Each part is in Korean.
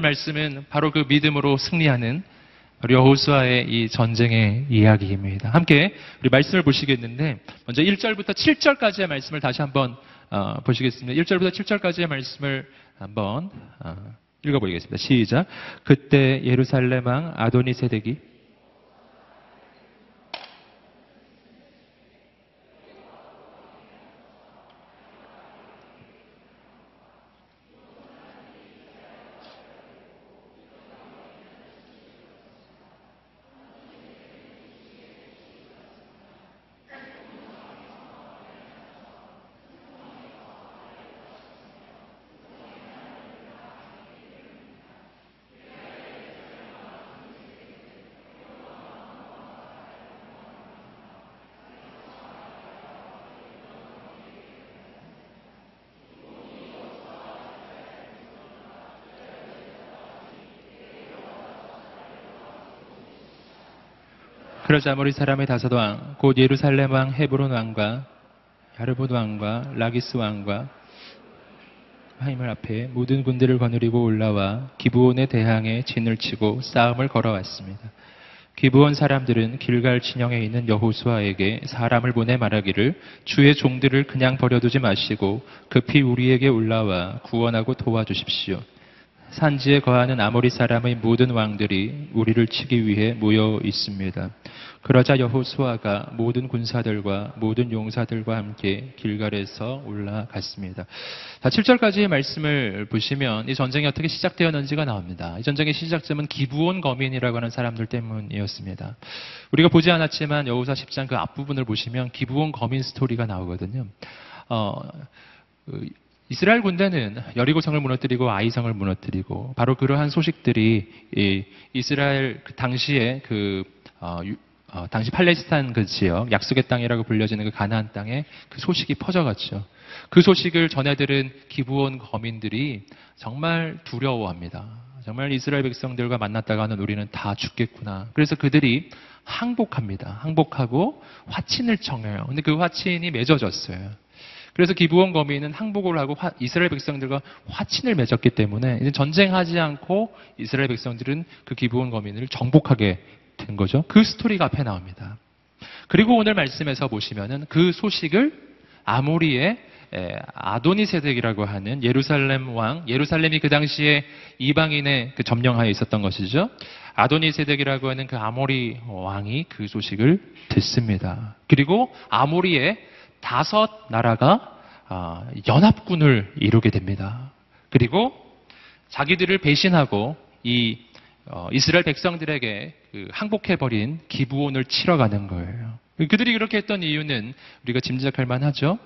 오늘 말씀은 바로 그 믿음으로 승리하는 여호수아의 이 전쟁의 이야기입니다. 함께 우리 말씀을 보시겠는데 먼저 1절부터 7절까지의 말씀을 다시 한번 어, 보시겠습니다. 1절부터 7절까지의 말씀을 한번 어, 읽어보겠습니다. 시작. 그때 예루살렘 왕 아도니 세덱이 그러자 아모리 사람의 다섯 왕, 곧 예루살렘 왕 헤브론 왕과 야르봇 왕과 라기스 왕과 하임을 앞에 모든 군대를 거느리고 올라와 기브온의 대항에 진을 치고 싸움을 걸어왔습니다. 기브온 사람들은 길갈 진영에 있는 여호수아에게 사람을 보내 말하기를 주의 종들을 그냥 버려두지 마시고 급히 우리에게 올라와 구원하고 도와주십시오. 산지에 거하는 아모리 사람의 모든 왕들이 우리를 치기 위해 모여 있습니다. 그러자 여호수아가 모든 군사들과 모든 용사들과 함께 길갈에서 올라갔습니다. 자, 7절까지의 말씀을 보시면 이 전쟁이 어떻게 시작되었는지가 나옵니다. 이 전쟁의 시작점은 기부온 거민이라고 하는 사람들 때문이었습니다. 우리가 보지 않았지만 여호사 10장 그 앞부분을 보시면 기부온 거민 스토리가 나오거든요. 어, 그 이스라엘 군대는 여리고성을 무너뜨리고 아이성을 무너뜨리고 바로 그러한 소식들이 이스라엘 그 당시에 그 어, 어, 당시 팔레스타인 그 지역 약속의 땅이라고 불려지는 그 가나안 땅에 그 소식이 퍼져갔죠. 그 소식을 전해들은 기부온 거민들이 정말 두려워합니다. 정말 이스라엘 백성들과 만났다가는 우리는 다 죽겠구나. 그래서 그들이 항복합니다. 항복하고 화친을 청해요. 근데 그 화친이 맺어졌어요. 그래서 기부원 거민은 항복을 하고 화, 이스라엘 백성들과 화친을 맺었기 때문에 이제 전쟁하지 않고 이스라엘 백성들은 그 기부원 거민을 정복하게 된 거죠. 그 스토리가 앞에 나옵니다. 그리고 오늘 말씀에서 보시면은 그 소식을 아모리의 아도니세덱이라고 하는 예루살렘 왕, 예루살렘이 그 당시에 이방인의 그 점령하에 있었던 것이죠. 아도니세덱이라고 하는 그 아모리 왕이 그 소식을 듣습니다. 그리고 아모리의 다섯 나라가 아, 연합군을 이루게 됩니다. 그리고 자기들을 배신하고 이 어, 이스라엘 백성들에게 그 항복해버린 기부원을 치러 가는 거예요. 그들이 그렇게 했던 이유는 우리가 짐작할 만하죠.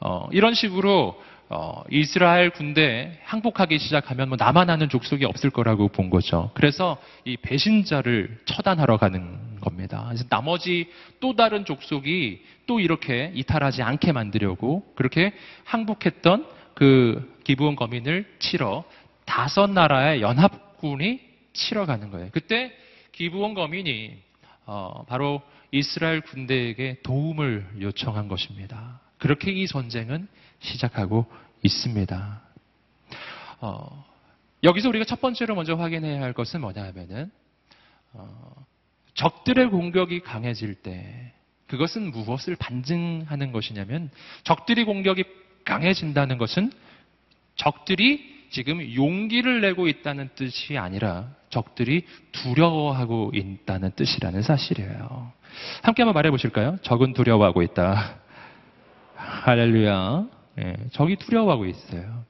어, 이런 식으로 어, 이스라엘 군대 항복하기 시작하면 뭐 아는 족속이 없을 거라고 본 거죠. 그래서 이 배신자를 처단하러 가는 겁니다. 그래서 나머지 또 다른 족속이 또 이렇게 이탈하지 않게 만들려고 그렇게 항복했던 그 기부원 거민을 치러 다섯 나라의 연합군이 치러 가는 거예요. 그때 기부원 거민이 어, 바로 이스라엘 군대에게 도움을 요청한 것입니다. 그렇게 이 전쟁은 시작하고 있습니다. 어, 여기서 우리가 첫 번째로 먼저 확인해야 할 것은 뭐냐 하면은 어, 적들의 공격이 강해질 때 그것은 무엇을 반증하는 것이냐면 적들이 공격이 강해진다는 것은 적들이 지금 용기를 내고 있다는 뜻이 아니라 적들이 두려워하고 있다는 뜻이라는 사실이에요. 함께 한번 말해 보실까요? 적은 두려워하고 있다. 할렐루야. 예, 적이 두려워하고 있어요.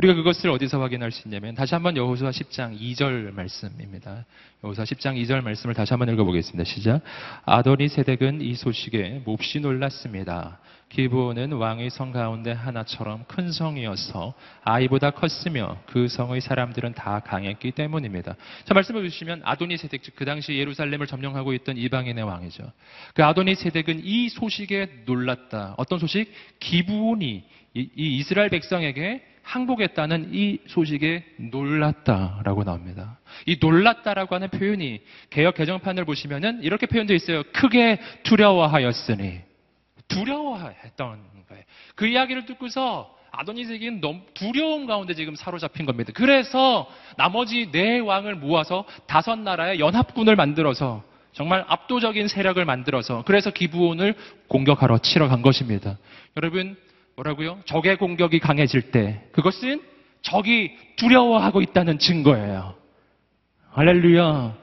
우리가 그것을 어디서 확인할 수 있냐면 다시 한번 여호수아 10장 2절 말씀입니다. 여호수아 10장 2절 말씀을 다시 한번 읽어보겠습니다. 시작. 아도니 세덱은 이 소식에 몹시 놀랐습니다. 기브온은 왕의 성 가운데 하나처럼 큰 성이어서 아이보다 컸으며 그 성의 사람들은 다 강했기 때문입니다. 자 말씀해 주시면 아도니 세덱 즉 그 당시 예루살렘을 점령하고 있던 이방인의 왕이죠. 그 아도니 세덱은 이 소식에 놀랐다. 어떤 소식? 기브온이 이, 이 이스라엘 백성에게 항복했다는 이 소식에 놀랐다라고 나옵니다. 이 놀랐다라고 하는 표현이 개혁 개정판을 보시면은 이렇게 표현되어 있어요. 크게 두려워하였으니 두려워했던 거예요. 그 이야기를 듣고서 아도니스에게는 너무 두려움 가운데 지금 사로잡힌 겁니다. 그래서 나머지 네 왕을 모아서 다섯 나라의 연합군을 만들어서 정말 압도적인 세력을 만들어서 그래서 기부온을 공격하러 치러 간 것입니다. 여러분 뭐라고요? 적의 공격이 강해질 때 그것은 적이 두려워하고 있다는 증거예요. 할렐루야.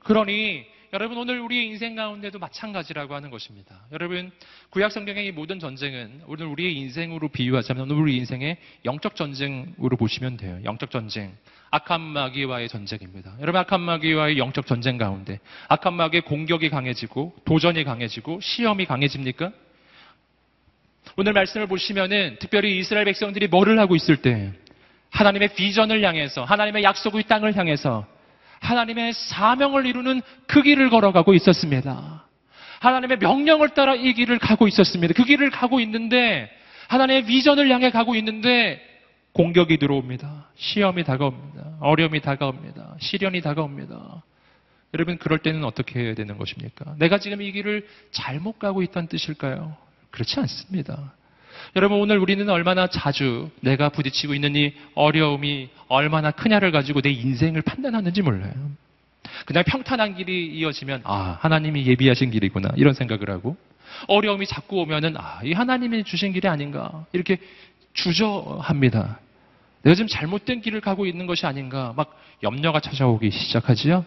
그러니 여러분 오늘 우리의 인생 가운데도 마찬가지라고 하는 것입니다. 여러분 구약 성경의 이 모든 전쟁은 오늘 우리의 인생으로 비유하자면 오늘 우리 인생의 영적 전쟁으로 보시면 돼요. 영적 전쟁. 악한 마귀와의 전쟁입니다. 여러분 악한 마귀와의 영적 전쟁 가운데 악한 마귀의 공격이 강해지고 도전이 강해지고 시험이 강해집니까? 오늘 말씀을 보시면은 특별히 이스라엘 백성들이 뭐를 하고 있을 때 하나님의 비전을 향해서 하나님의 약속의 땅을 향해서 하나님의 사명을 이루는 그 길을 걸어가고 있었습니다. 하나님의 명령을 따라 이 길을 가고 있었습니다. 그 길을 가고 있는데 하나님의 비전을 향해 가고 있는데 공격이 들어옵니다. 시험이 다가옵니다. 어려움이 다가옵니다. 시련이 다가옵니다. 여러분 그럴 때는 어떻게 해야 되는 것입니까? 내가 지금 이 길을 잘못 가고 있다는 뜻일까요? 그렇지 않습니다. 여러분 오늘 우리는 얼마나 자주 내가 부딪히고 있는 이 어려움이 얼마나 크냐를 가지고 내 인생을 판단하는지 몰라요. 그냥 평탄한 길이 이어지면 아 하나님이 예비하신 길이구나 이런 생각을 하고 어려움이 자꾸 오면은 아 이 하나님이 주신 길이 아닌가 이렇게 주저합니다. 내가 지금 잘못된 길을 가고 있는 것이 아닌가 막 염려가 찾아오기 시작하지요.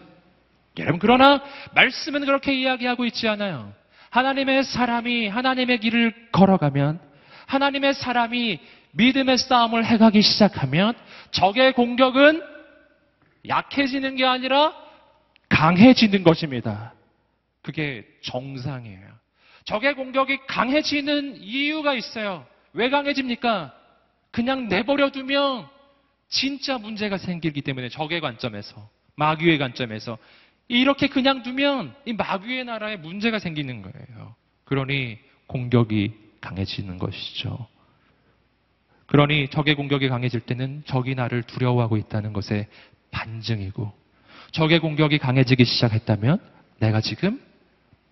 여러분 그러나 말씀은 그렇게 이야기하고 있지 않아요. 하나님의 사람이 하나님의 길을 걸어가면 하나님의 사람이 믿음의 싸움을 해가기 시작하면 적의 공격은 약해지는 게 아니라 강해지는 것입니다. 그게 정상이에요. 적의 공격이 강해지는 이유가 있어요. 왜 강해집니까? 그냥 내버려 두면 진짜 문제가 생기기 때문에 적의 관점에서, 마귀의 관점에서 이렇게 그냥 두면 이 마귀의 나라에 문제가 생기는 거예요. 그러니 공격이 강해지는 것이죠. 그러니 적의 공격이 강해질 때는 적이 나를 두려워하고 있다는 것의 반증이고 적의 공격이 강해지기 시작했다면 내가 지금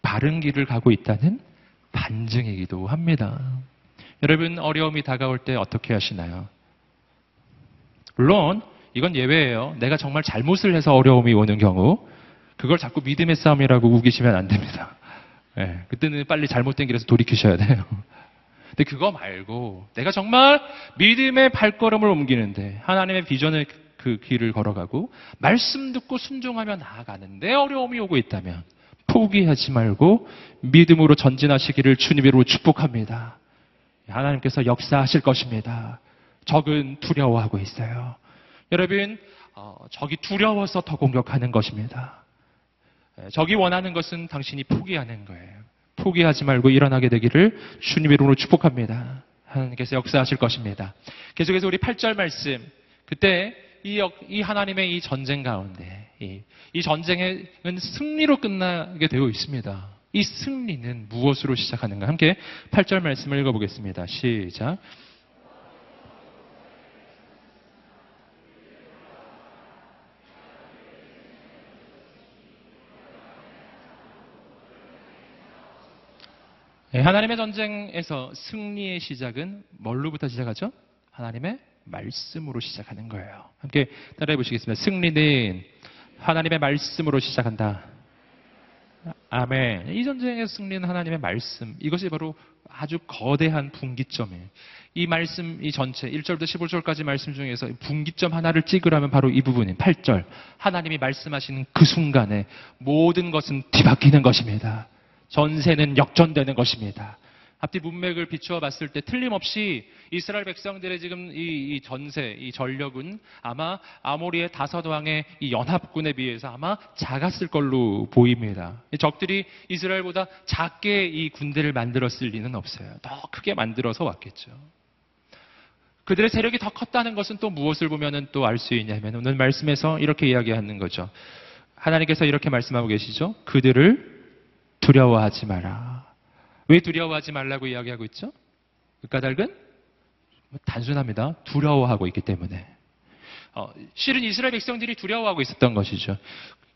바른 길을 가고 있다는 반증이기도 합니다. 여러분 어려움이 다가올 때 어떻게 하시나요? 물론 이건 예외예요. 내가 정말 잘못을 해서 어려움이 오는 경우 그걸 자꾸 믿음의 싸움이라고 우기시면 안 됩니다. 네, 그때는 빨리 잘못된 길에서 돌이키셔야 돼요. 근데 그거 말고 내가 정말 믿음의 발걸음을 옮기는데 하나님의 비전의 그 길을 걸어가고 말씀 듣고 순종하며 나아가는데 어려움이 오고 있다면 포기하지 말고 믿음으로 전진하시기를 주님으로 축복합니다. 하나님께서 역사하실 것입니다. 적은 두려워하고 있어요. 여러분, 어, 적이 두려워서 더 공격하는 것입니다. 예, 적이 원하는 것은 당신이 포기하는 거예요. 포기하지 말고 일어나게 되기를 주님의 이름으로 축복합니다. 하나님께서 역사하실 것입니다. 계속해서 우리 8절 말씀. 그때 이, 이 하나님의 이 전쟁 가운데 이, 이 전쟁은 승리로 끝나게 되어 있습니다. 이 승리는 무엇으로 시작하는가? 함께 8절 말씀을 읽어보겠습니다. 시작. 하나님의 전쟁에서 승리의 시작은 뭘로부터 시작하죠? 하나님의 말씀으로 시작하는 거예요. 함께 따라해 보시겠습니다. 승리는 하나님의 말씀으로 시작한다. 아멘. 이 전쟁의 승리는 하나님의 말씀. 이것이 바로 아주 거대한 분기점이에요. 이 말씀, 이 전체, 1절부터 15절까지 말씀 중에서 분기점 하나를 찍으라면 바로 이 부분인 8절. 하나님이 말씀하시는 그 순간에 모든 것은 뒤바뀌는 것입니다. 전세는 역전되는 것입니다. 앞뒤 문맥을 비추어 봤을 때 틀림없이 이스라엘 백성들의 지금 이, 이, 전세, 이 전력은 아마 아모리의 다섯 왕의 이 연합군에 비해서 아마 작았을 걸로 보입니다. 적들이 이스라엘보다 작게 이 군대를 만들었을 리는 없어요. 더 크게 만들어서 왔겠죠. 그들의 세력이 더 컸다는 것은 또 무엇을 보면 또알 수 있냐면 오늘 말씀에서 이렇게 이야기하는 거죠. 하나님께서 이렇게 말씀하고 계시죠. 그들을 두려워하지 마라. 왜 두려워하지 말라고 이야기하고 있죠? 그 까닭은 단순합니다. 두려워하고 있기 때문에. 어, 실은 이스라엘 백성들이 두려워하고 있었던 것이죠.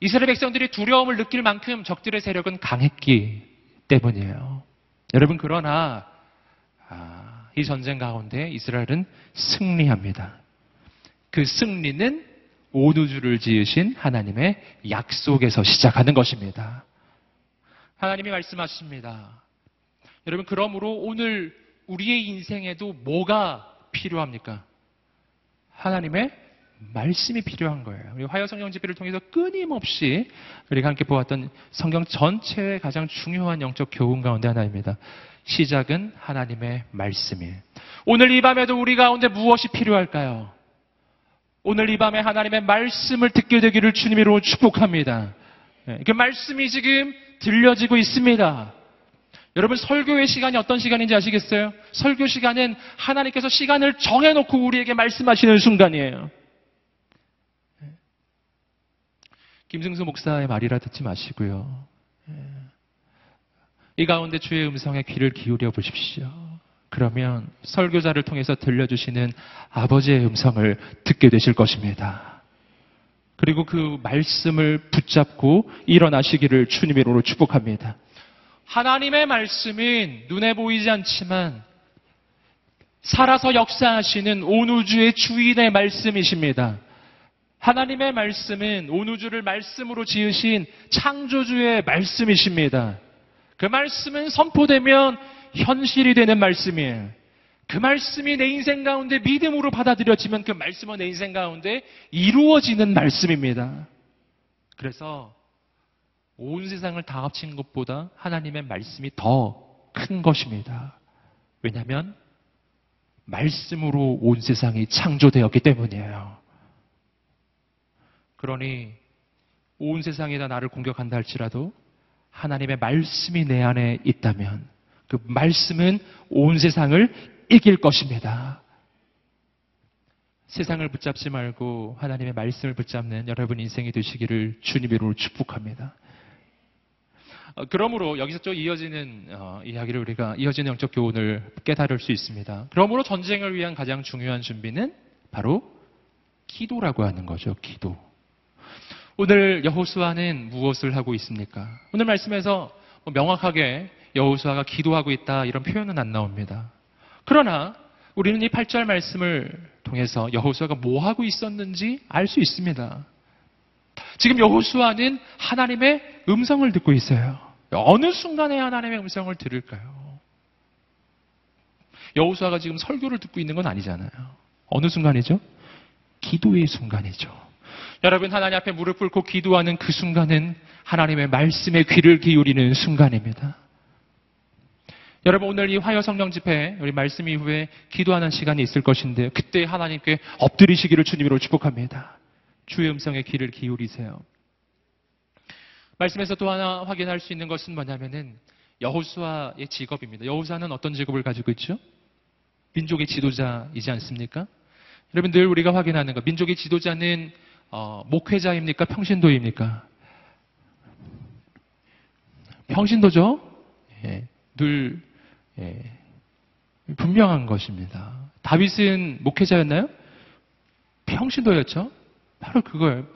이스라엘 백성들이 두려움을 느낄 만큼 적들의 세력은 강했기 때문이에요. 여러분 그러나 아, 이 전쟁 가운데 이스라엘은 승리합니다. 그 승리는 온 우주를 지으신 하나님의 약속에서 시작하는 것입니다. 하나님이 말씀하십니다. 여러분, 그러므로 오늘 우리의 인생에도 뭐가 필요합니까? 하나님의 말씀이 필요한 거예요. 우리 화요 성경 집회를 통해서 끊임없이 우리가 함께 보았던 성경 전체의 가장 중요한 영적 교훈 가운데 하나입니다. 시작은 하나님의 말씀이에요. 오늘 이 밤에도 우리 가운데 무엇이 필요할까요? 오늘 이 밤에 하나님의 말씀을 듣게 되기를 주님으로 축복합니다. 네, 그 말씀이 지금 들려지고 있습니다. 여러분 설교의 시간이 어떤 시간인지 아시겠어요? 설교 시간은 하나님께서 시간을 정해놓고 우리에게 말씀하시는 순간이에요. 김승수 목사의 말이라 듣지 마시고요. 이 가운데 주의 음성에 귀를 기울여 보십시오. 그러면 설교자를 통해서 들려주시는 아버지의 음성을 듣게 되실 것입니다. 그리고 그 말씀을 붙잡고 일어나시기를 주님의 이름으로 축복합니다. 하나님의 말씀은 눈에 보이지 않지만 살아서 역사하시는 온 우주의 주인의 말씀이십니다. 하나님의 말씀은 온 우주를 말씀으로 지으신 창조주의 말씀이십니다. 그 말씀은 선포되면 현실이 되는 말씀이에요. 그 말씀이 내 인생 가운데 믿음으로 받아들여지면 그 말씀은 내 인생 가운데 이루어지는 말씀입니다. 그래서 온 세상을 다 합친 것보다 하나님의 말씀이 더 큰 것입니다. 왜냐하면 말씀으로 온 세상이 창조되었기 때문이에요. 그러니 온 세상이 다 나를 공격한다 할지라도 하나님의 말씀이 내 안에 있다면 그 말씀은 온 세상을 이길 것입니다. 세상을 붙잡지 말고 하나님의 말씀을 붙잡는 여러분 인생이 되시기를 주님으로 축복합니다. 어, 그러므로 여기서 또 이어지는 어, 이야기를 우리가 이어지는 영적 교훈을 깨달을 수 있습니다. 그러므로 전쟁을 위한 가장 중요한 준비는 바로 기도라고 하는 거죠. 기도. 오늘 여호수아는 무엇을 하고 있습니까? 오늘 말씀에서 뭐 명확하게 여호수아가 기도하고 있다 이런 표현은 안 나옵니다. 그러나 우리는 이 8절 말씀을 통해서 여호수아가 뭐 하고 있었는지 알 수 있습니다. 지금 여호수아는 하나님의 음성을 듣고 있어요. 어느 순간에 하나님의 음성을 들을까요? 여호수아가 지금 설교를 듣고 있는 건 아니잖아요. 어느 순간이죠? 기도의 순간이죠. 여러분 하나님 앞에 무릎 꿇고 기도하는 그 순간은 하나님의 말씀에 귀를 기울이는 순간입니다. 여러분 오늘 이 화요 성령 집회 우리 말씀 이후에 기도하는 시간이 있을 것인데 그때 하나님께 엎드리시기를 주님으로 축복합니다. 주의 음성에 귀를 기울이세요. 말씀에서 또 하나 확인할 수 있는 것은 뭐냐면은 여호수아의 직업입니다. 여호수아는 어떤 직업을 가지고 있죠? 민족의 지도자이지 않습니까? 여러분 늘 우리가 확인하는 것, 민족의 지도자는 어, 목회자입니까? 평신도입니까? 평신도죠? 예, 늘 예, 분명한 것입니다. 다윗은 목회자였나요? 평신도였죠? 바로 그걸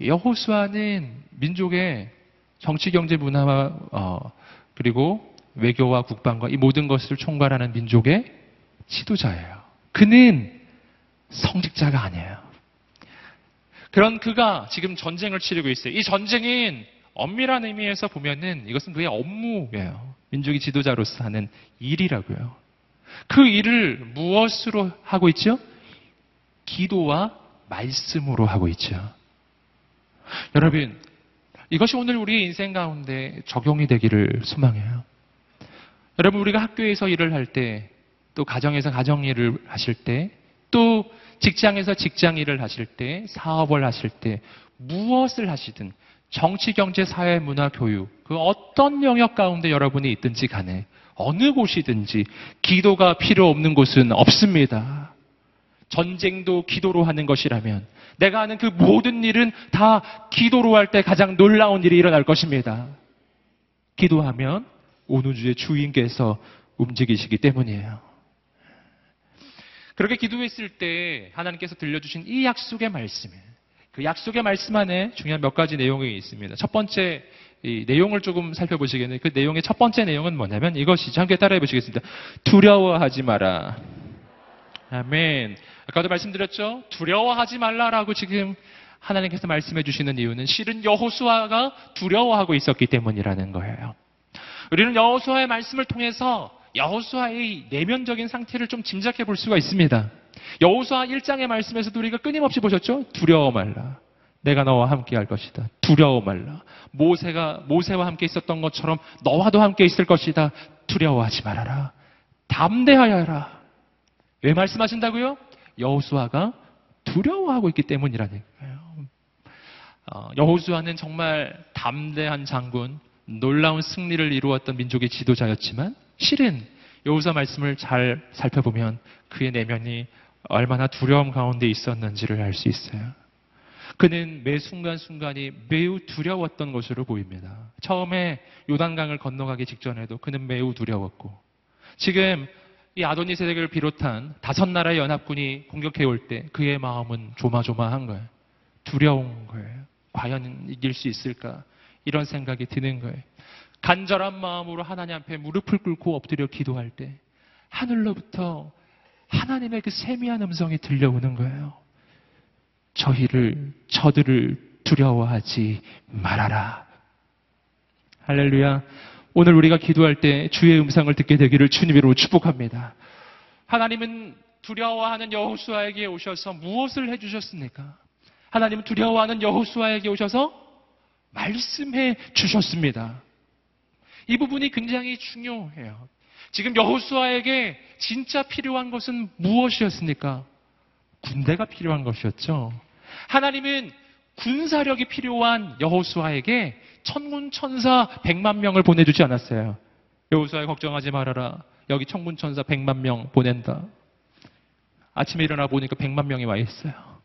여호수아는 민족의 정치, 경제, 문화와 어, 그리고 외교와 국방과 이 모든 것을 총괄하는 민족의 지도자예요. 그는 성직자가 아니에요. 그런 그가 지금 전쟁을 치르고 있어요. 이 전쟁은 엄밀한 의미에서 보면은 이것은 그의 업무예요. 민족의 지도자로서 하는 일이라고요. 그 일을 무엇으로 하고 있죠? 기도와 말씀으로 하고 있죠. 여러분, 이것이 오늘 우리 인생 가운데 적용이 되기를 소망해요. 여러분, 우리가 학교에서 일을 할 때, 또 가정에서 가정 일을 하실 때, 또 직장에서 직장 일을 하실 때, 사업을 하실 때, 무엇을 하시든 정치, 경제, 사회, 문화, 교육, 그 어떤 영역 가운데 여러분이 있든지 간에 어느 곳이든지 기도가 필요 없는 곳은 없습니다. 전쟁도 기도로 하는 것이라면 내가 하는 그 모든 일은 다 기도로 할 때 가장 놀라운 일이 일어날 것입니다. 기도하면 온 우주의 주인께서 움직이시기 때문이에요. 그렇게 기도했을 때 하나님께서 들려주신 이 약속의 말씀에 그 약속의 말씀 안에 중요한 몇 가지 내용이 있습니다. 첫 번째 이 내용을 조금 살펴보시겠는데 그 내용의 첫 번째 내용은 뭐냐면 이것이죠. 함께 따라해 보시겠습니다. 두려워하지 마라. 아멘. 아까도 말씀드렸죠. 두려워하지 말라라고 지금 하나님께서 말씀해 주시는 이유는 실은 여호수아가 두려워하고 있었기 때문이라는 거예요. 우리는 여호수아의 말씀을 통해서 여호수아의 내면적인 상태를 좀 짐작해 볼 수가 있습니다. 여호수아 1장의 말씀에서도 우리가 끊임없이 보셨죠? 두려워 말라. 내가 너와 함께 할 것이다. 두려워 말라. 모세가 모세와 함께 있었던 것처럼 너와도 함께 있을 것이다. 두려워하지 말아라. 담대하여라. 왜 말씀하신다고요? 여호수아가 두려워하고 있기 때문이라는 거예요. 어, 여호수아는 정말 담대한 장군, 놀라운 승리를 이루었던 민족의 지도자였지만 실은 여호수아 말씀을 잘 살펴보면 그의 내면이 얼마나 두려움 가운데 있었는지를 알 수 있어요. 그는 매 순간순간이 매우 두려웠던 것으로 보입니다. 처음에 요단강을 건너가기 직전에도 그는 매우 두려웠고 지금 이 아도니 세력을 비롯한 다섯 나라의 연합군이 공격해 올 때 그의 마음은 조마조마한 거예요. 두려운 거예요. 과연 이길 수 있을까? 이런 생각이 드는 거예요. 간절한 마음으로 하나님 앞에 무릎을 꿇고 엎드려 기도할 때 하늘로부터 하나님의 그 세미한 음성이 들려오는 거예요. 저희를, 저들을 두려워하지 말아라. 할렐루야. 오늘 우리가 기도할 때 주의 음성을 듣게 되기를 주님으로 축복합니다. 하나님은 두려워하는 여호수아에게 오셔서 무엇을 해주셨습니까? 하나님은 두려워하는 여호수아에게 오셔서 말씀해 주셨습니다. 이 부분이 굉장히 중요해요. 지금 여호수아에게 진짜 필요한 것은 무엇이었습니까? 군대가 필요한 것이었죠. 하나님은 군사력이 필요한 여호수아에게 천군 천사 100만 명을 보내주지 않았어요. 여호수아 걱정하지 말아라. 여기 천군 천사 100만 명 보낸다. 아침에 일어나 보니까 100만 명이 와 있어요.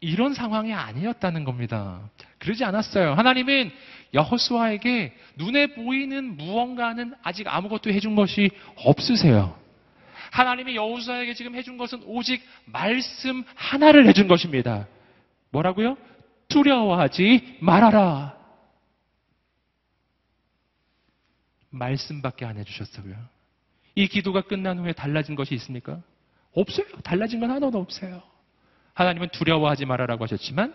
이런 상황이 아니었다는 겁니다. 그러지 않았어요. 하나님은 여호수아에게 눈에 보이는 무언가는 아직 아무것도 해준 것이 없으세요. 하나님이 여호수아에게 지금 해준 것은 오직 말씀 하나를 해준 것입니다. 뭐라고요? 두려워하지 말아라. 말씀밖에 안 해주셨어요. 이 기도가 끝난 후에 달라진 것이 있습니까? 없어요. 달라진 건 하나도 없어요. 하나님은 두려워하지 말아라고 하셨지만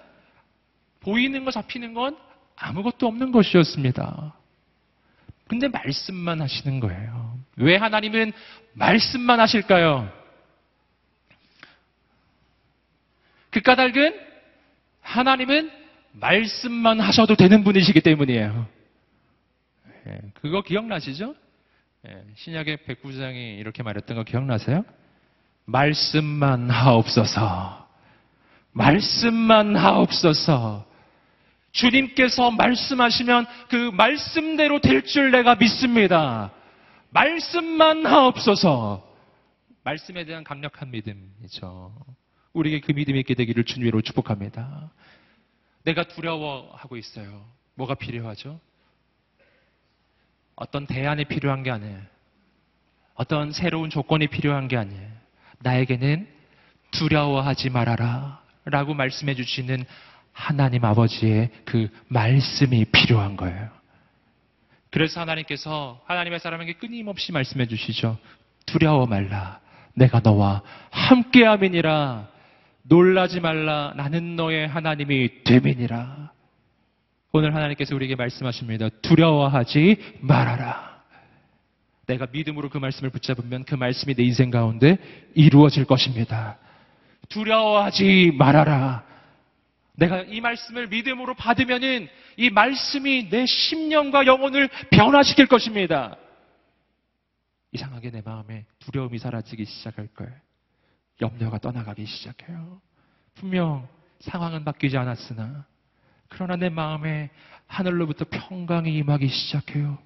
보이는 거 잡히는 건 아무것도 없는 것이었습니다. 근데 말씀만 하시는 거예요. 왜 하나님은 말씀만 하실까요? 그 까닭은 하나님은 말씀만 하셔도 되는 분이시기 때문이에요. 예, 그거 기억나시죠? 예, 신약의 백부장이 이렇게 말했던 거 기억나세요? 말씀만 하옵소서. 말씀만 하옵소서. 주님께서 말씀하시면 그 말씀대로 될 줄 내가 믿습니다. 말씀만 하옵소서. 말씀에 대한 강력한 믿음이죠. 우리에게 그 믿음이 있게 되기를 주님으로 축복합니다. 내가 두려워하고 있어요. 뭐가 필요하죠? 어떤 대안이 필요한 게 아니에요. 어떤 새로운 조건이 필요한 게 아니에요. 나에게는 두려워하지 말아라. 라고 말씀해 주시는 하나님 아버지의 그 말씀이 필요한 거예요. 그래서 하나님께서 하나님의 사람에게 끊임없이 말씀해 주시죠. 두려워 말라. 내가 너와 함께함이니라. 놀라지 말라. 나는 너의 하나님이 됨이니라. 오늘 하나님께서 우리에게 말씀하십니다. 두려워하지 말아라. 내가 믿음으로 그 말씀을 붙잡으면 그 말씀이 내 인생 가운데 이루어질 것입니다. 두려워하지 말아라. 내가 이 말씀을 믿음으로 받으면은 이 말씀이 내 심령과 영혼을 변화시킬 것입니다. 이상하게 내 마음에 두려움이 사라지기 시작할 거예요. 염려가 떠나가기 시작해요. 분명 상황은 바뀌지 않았으나 그러나 내 마음에 하늘로부터 평강이 임하기 시작해요.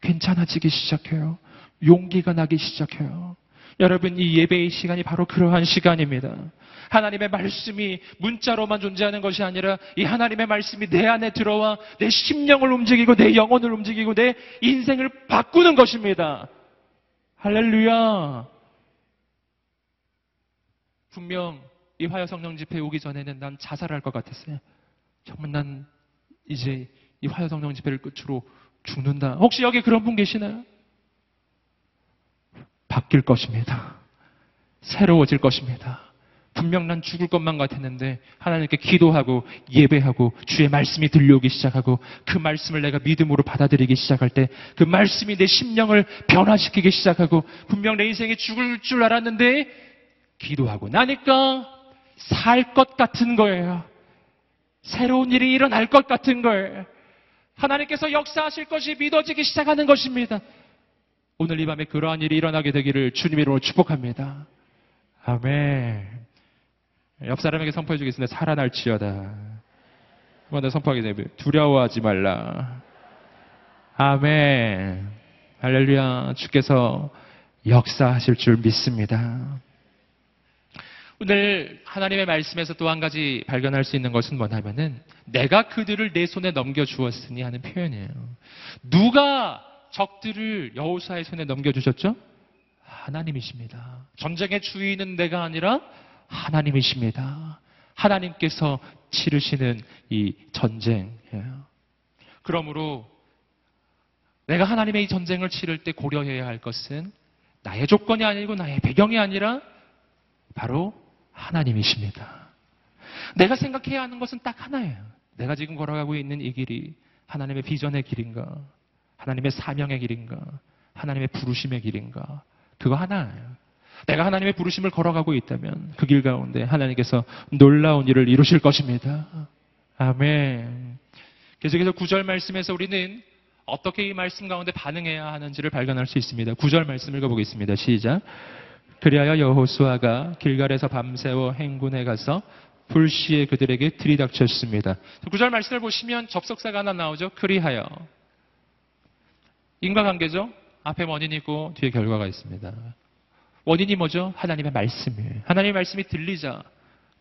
괜찮아지기 시작해요. 용기가 나기 시작해요. 여러분, 이 예배의 시간이 바로 그러한 시간입니다. 하나님의 말씀이 문자로만 존재하는 것이 아니라 이 하나님의 말씀이 내 안에 들어와 내 심령을 움직이고 내 영혼을 움직이고 내 인생을 바꾸는 것입니다. 할렐루야. 분명 이 화요 성령 집회 오기 전에는 난 자살할 것 같았어요. 정말 난 이제 이 화요 성령 집회를 끝으로 죽는다. 혹시 여기 그런 분 계시나요? 바뀔 것입니다. 새로워질 것입니다. 분명 난 죽을 것만 같았는데 하나님께 기도하고 예배하고 주의 말씀이 들려오기 시작하고 그 말씀을 내가 믿음으로 받아들이기 시작할 때 그 말씀이 내 심령을 변화시키기 시작하고 분명 내 인생이 죽을 줄 알았는데 기도하고 나니까 살 것 같은 거예요. 새로운 일이 일어날 것 같은 거예요. 하나님께서 역사하실 것이 믿어지기 시작하는 것입니다. 오늘 이 밤에 그러한 일이 일어나게 되기를 주님 이름으로 축복합니다. 아멘. 옆 사람에게 선포해 주겠습니다. 살아날지어다. 한번 더 선포하게 되면 두려워하지 말라. 아멘. 할렐루야. 주께서 역사하실 줄 믿습니다. 오늘 하나님의 말씀에서 또 한 가지 발견할 수 있는 것은 뭐냐면은 내가 그들을 내 손에 넘겨 주었으니 하는 표현이에요. 누가 적들을 여호수아의 손에 넘겨 주셨죠? 하나님이십니다. 전쟁의 주인은 내가 아니라 하나님이십니다. 하나님께서 치르시는 이 전쟁이에요. 그러므로 내가 하나님의 이 전쟁을 치를 때 고려해야 할 것은 나의 조건이 아니고 나의 배경이 아니라 바로 하나님이십니다. 내가 생각해야 하는 것은 딱 하나예요. 내가 지금 걸어가고 있는 이 길이 하나님의 비전의 길인가? 하나님의 사명의 길인가? 하나님의 부르심의 길인가? 그거 하나예요. 내가 하나님의 부르심을 걸어가고 있다면 그 길 가운데 하나님께서 놀라운 일을 이루실 것입니다. 아멘. 계속해서 구절 말씀에서 우리는 어떻게 이 말씀 가운데 반응해야 하는지를 발견할 수 있습니다. 구절 말씀 읽어보겠습니다. 시작. 그리하여 여호수아가 길갈에서 밤새워 행군에 가서 불시에 그들에게 들이닥쳤습니다. 구절 말씀을 보시면 접속사가 하나 나오죠. 그리하여. 인과관계죠. 앞에 원인이 있고 뒤에 결과가 있습니다. 원인이 뭐죠? 하나님의 말씀이에요. 하나님의 말씀이 들리자.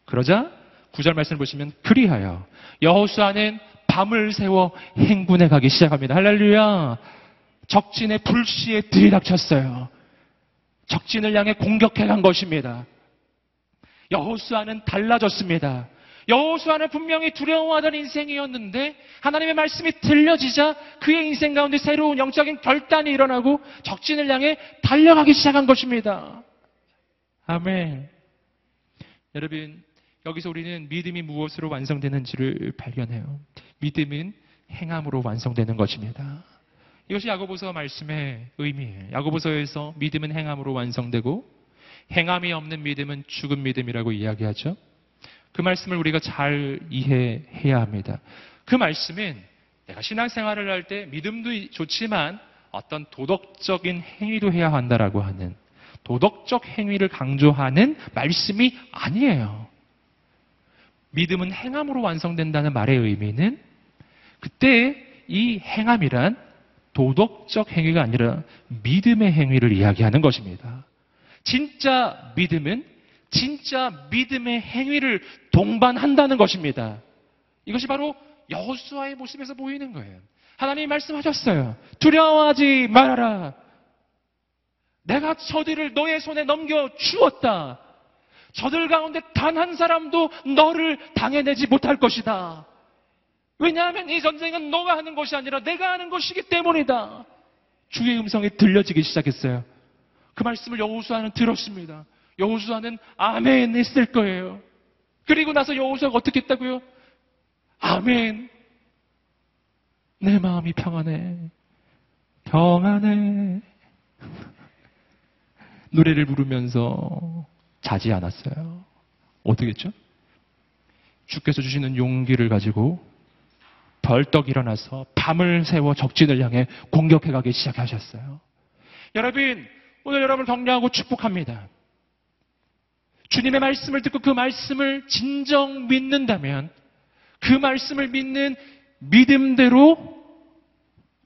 그러자 구절 말씀을 보시면 그리하여 여호수아는 밤을 새워 행군에 가기 시작합니다. 할렐루야. 적진의 불시에 들이닥쳤어요. 적진을 향해 공격해 간 것입니다. 여호수아는 달라졌습니다. 여호수아는 분명히 두려워하던 인생이었는데 하나님의 말씀이 들려지자 그의 인생 가운데 새로운 영적인 결단이 일어나고 적진을 향해 달려가기 시작한 것입니다. 아멘. 여러분 여기서 우리는 믿음이 무엇으로 완성되는지를 발견해요. 믿음은 행함으로 완성되는 것입니다. 이것이 야고보서 말씀의 의미예요. 야고보서에서 믿음은 행함으로 완성되고 행함이 없는 믿음은 죽은 믿음이라고 이야기하죠. 그 말씀을 우리가 잘 이해해야 합니다. 그 말씀은 내가 신앙생활을 할 때 믿음도 좋지만 어떤 도덕적인 행위도 해야 한다라고 하는 도덕적 행위를 강조하는 말씀이 아니에요. 믿음은 행함으로 완성된다는 말의 의미는 그때 이 행함이란 도덕적 행위가 아니라 믿음의 행위를 이야기하는 것입니다. 진짜 믿음은 진짜 믿음의 행위를 동반한다는 것입니다. 이것이 바로 여호수아의 모습에서 보이는 거예요. 하나님이 말씀하셨어요. 두려워하지 말아라. 내가 저들을 너의 손에 넘겨 주었다. 저들 가운데 단 한 사람도 너를 당해내지 못할 것이다. 왜냐하면 이 전쟁은 너가 하는 것이 아니라 내가 하는 것이기 때문이다. 주의 음성이 들려지기 시작했어요. 그 말씀을 여호수아는 들었습니다. 여호수아는 아멘 했을 거예요. 그리고 나서 여호수아가 어떻게 했다고요? 아멘. 내 마음이 평안해. 평안해. 노래를 부르면서 자지 않았어요. 어떻게 했죠? 주께서 주시는 용기를 가지고 벌떡 일어나서 밤을 새워 적진을 향해 공격해 가기 시작하셨어요. 여러분, 오늘 여러분을 격려하고 축복합니다. 주님의 말씀을 듣고 그 말씀을 진정 믿는다면 그 말씀을 믿는 믿음대로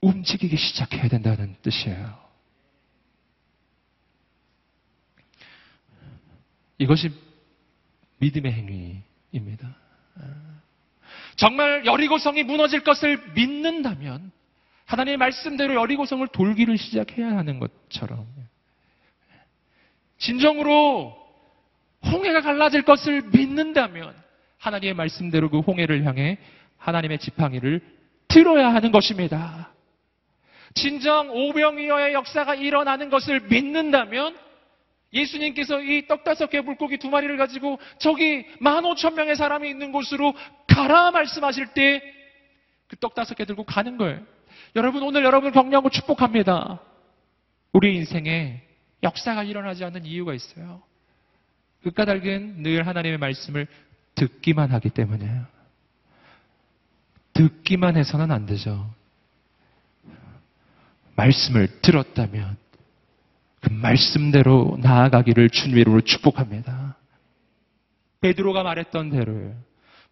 움직이기 시작해야 된다는 뜻이에요. 이것이 믿음의 행위입니다. 정말 여리고성이 무너질 것을 믿는다면 하나님의 말씀대로 여리고성을 돌기를 시작해야 하는 것처럼 진정으로 홍해가 갈라질 것을 믿는다면 하나님의 말씀대로 그 홍해를 향해 하나님의 지팡이를 들어야 하는 것입니다. 진정 오병이어의 역사가 일어나는 것을 믿는다면 예수님께서 이 떡 다섯 개 물고기 두 마리를 가지고 저기 만 오천 명의 사람이 있는 곳으로 가라 말씀하실 때 그 떡 다섯 개 들고 가는 거예요. 여러분 오늘 여러분을 격려하고 축복합니다. 우리 인생에 역사가 일어나지 않는 이유가 있어요. 그 까닭은 늘 하나님의 말씀을 듣기만 하기 때문이에요. 듣기만 해서는 안 되죠. 말씀을 들었다면 그 말씀대로 나아가기를 주님으로 축복합니다. 베드로가 말했던 대로요.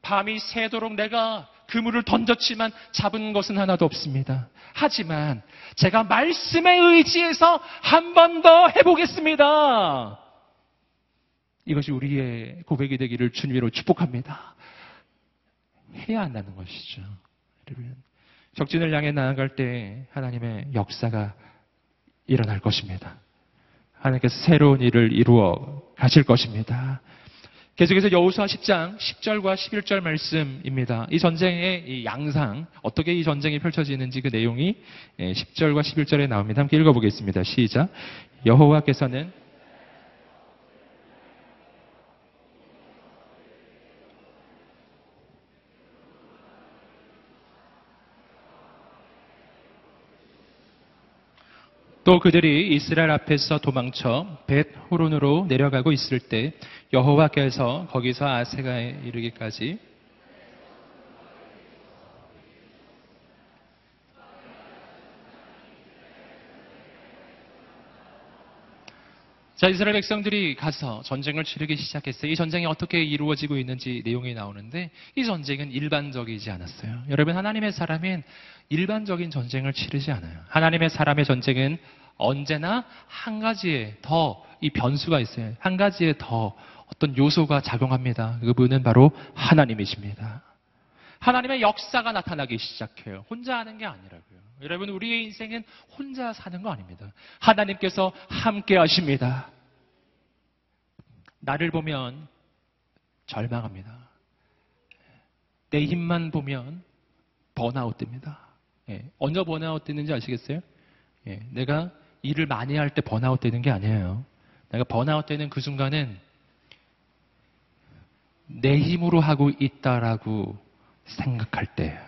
밤이 새도록 내가 그물을 던졌지만 잡은 것은 하나도 없습니다. 하지만 제가 말씀에 의지해서 한 번 더 해보겠습니다. 이것이 우리의 고백이 되기를 주님으로 축복합니다. 해야 한다는 것이죠. 적진을 향해 나아갈 때 하나님의 역사가 일어날 것입니다. 하나님께서 새로운 일을 이루어 가실 것입니다. 계속해서 여호수아 10장 10절과 11절 말씀입니다. 이 전쟁의 이 양상, 어떻게 이 전쟁이 펼쳐지는지 그 내용이 10절과 11절에 나옵니다. 함께 읽어보겠습니다. 시작. 여호와께서는 또 그들이 이스라엘 앞에서 도망쳐 벳 호론으로 내려가고 있을 때 여호와께서 거기서 아세가에 이르기까지 자, 이스라엘 백성들이 가서 전쟁을 치르기 시작했어요. 이 전쟁이 어떻게 이루어지고 있는지 내용이 나오는데 이 전쟁은 일반적이지 않았어요. 여러분, 하나님의 사람은 일반적인 전쟁을 치르지 않아요. 하나님의 사람의 전쟁은 언제나 한 가지에 더 이 변수가 있어요. 한 가지에 더 어떤 요소가 작용합니다. 그분은 바로 하나님이십니다. 하나님의 역사가 나타나기 시작해요. 혼자 하는 게 아니라고요. 여러분, 우리의 인생은 혼자 사는 거 아닙니다. 하나님께서 함께 하십니다. 나를 보면 절망합니다. 내 힘만 보면 번아웃 됩니다. 예, 언제 번아웃 되는지 아시겠어요? 예, 내가 일을 많이 할 때 번아웃 되는 게 아니에요. 내가 번아웃 되는 그 순간은 내 힘으로 하고 있다라고 생각할 때,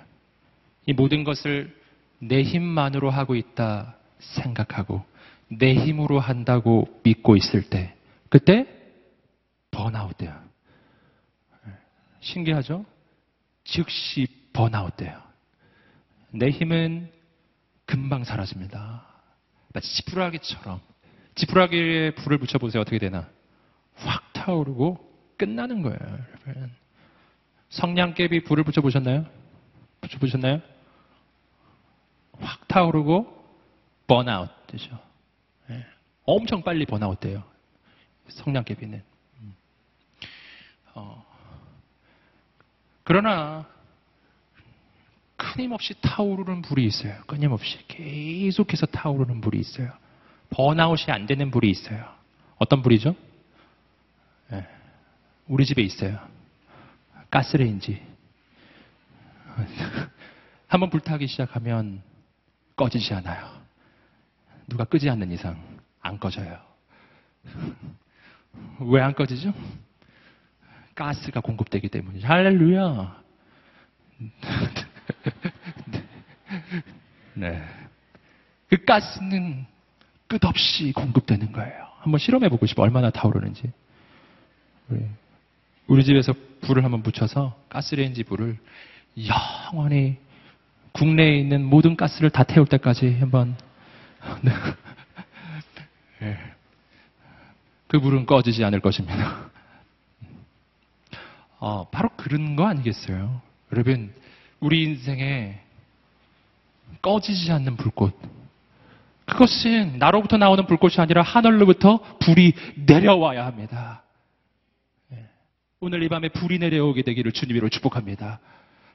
이 모든 것을 내 힘만으로 하고 있다 생각하고, 내 힘으로 한다고 믿고 있을 때, 그때 번아웃 돼요. 신기하죠? 즉시 번아웃 돼요. 내 힘은 금방 사라집니다. 마치 지푸라기처럼. 지푸라기에 불을 붙여보세요. 어떻게 되나? 확 타오르고 끝나는 거예요. 여러분. 성냥개비 불을 붙여보셨나요? 붙여보셨나요? 확 타오르고 번아웃 되죠. 네. 엄청 빨리 번아웃 돼요. 성냥개비는. 어. 그러나 끊임없이 타오르는 불이 있어요. 끊임없이 계속해서 타오르는 불이 있어요. 번아웃이 안 되는 불이 있어요. 어떤 불이죠? 네. 우리 집에 있어요. 가스레인지. 한번 불타기 시작하면 꺼지지 않아요. 누가 끄지 않는 이상 안 꺼져요. 왜 안 꺼지죠? 가스가 공급되기 때문이죠. 할렐루야. 네. 그 가스는 끝없이 공급되는 거예요. 한번 실험해 보고 싶어. 얼마나 타오르는지. 우리, 우리 집에서 불을 한번 붙여서 가스레인지 불을 영원히 국내에 있는 모든 가스를 다 태울 때까지 한번 네. 네. 그 불은 꺼지지 않을 것입니다. 어, 바로 그런 거 아니겠어요? 여러분, 우리 인생에 꺼지지 않는 불꽃. 그것은 나로부터 나오는 불꽃이 아니라 하늘로부터 불이 내려와야 합니다. 예. 오늘 이 밤에 불이 내려오게 되기를 주님으로 축복합니다.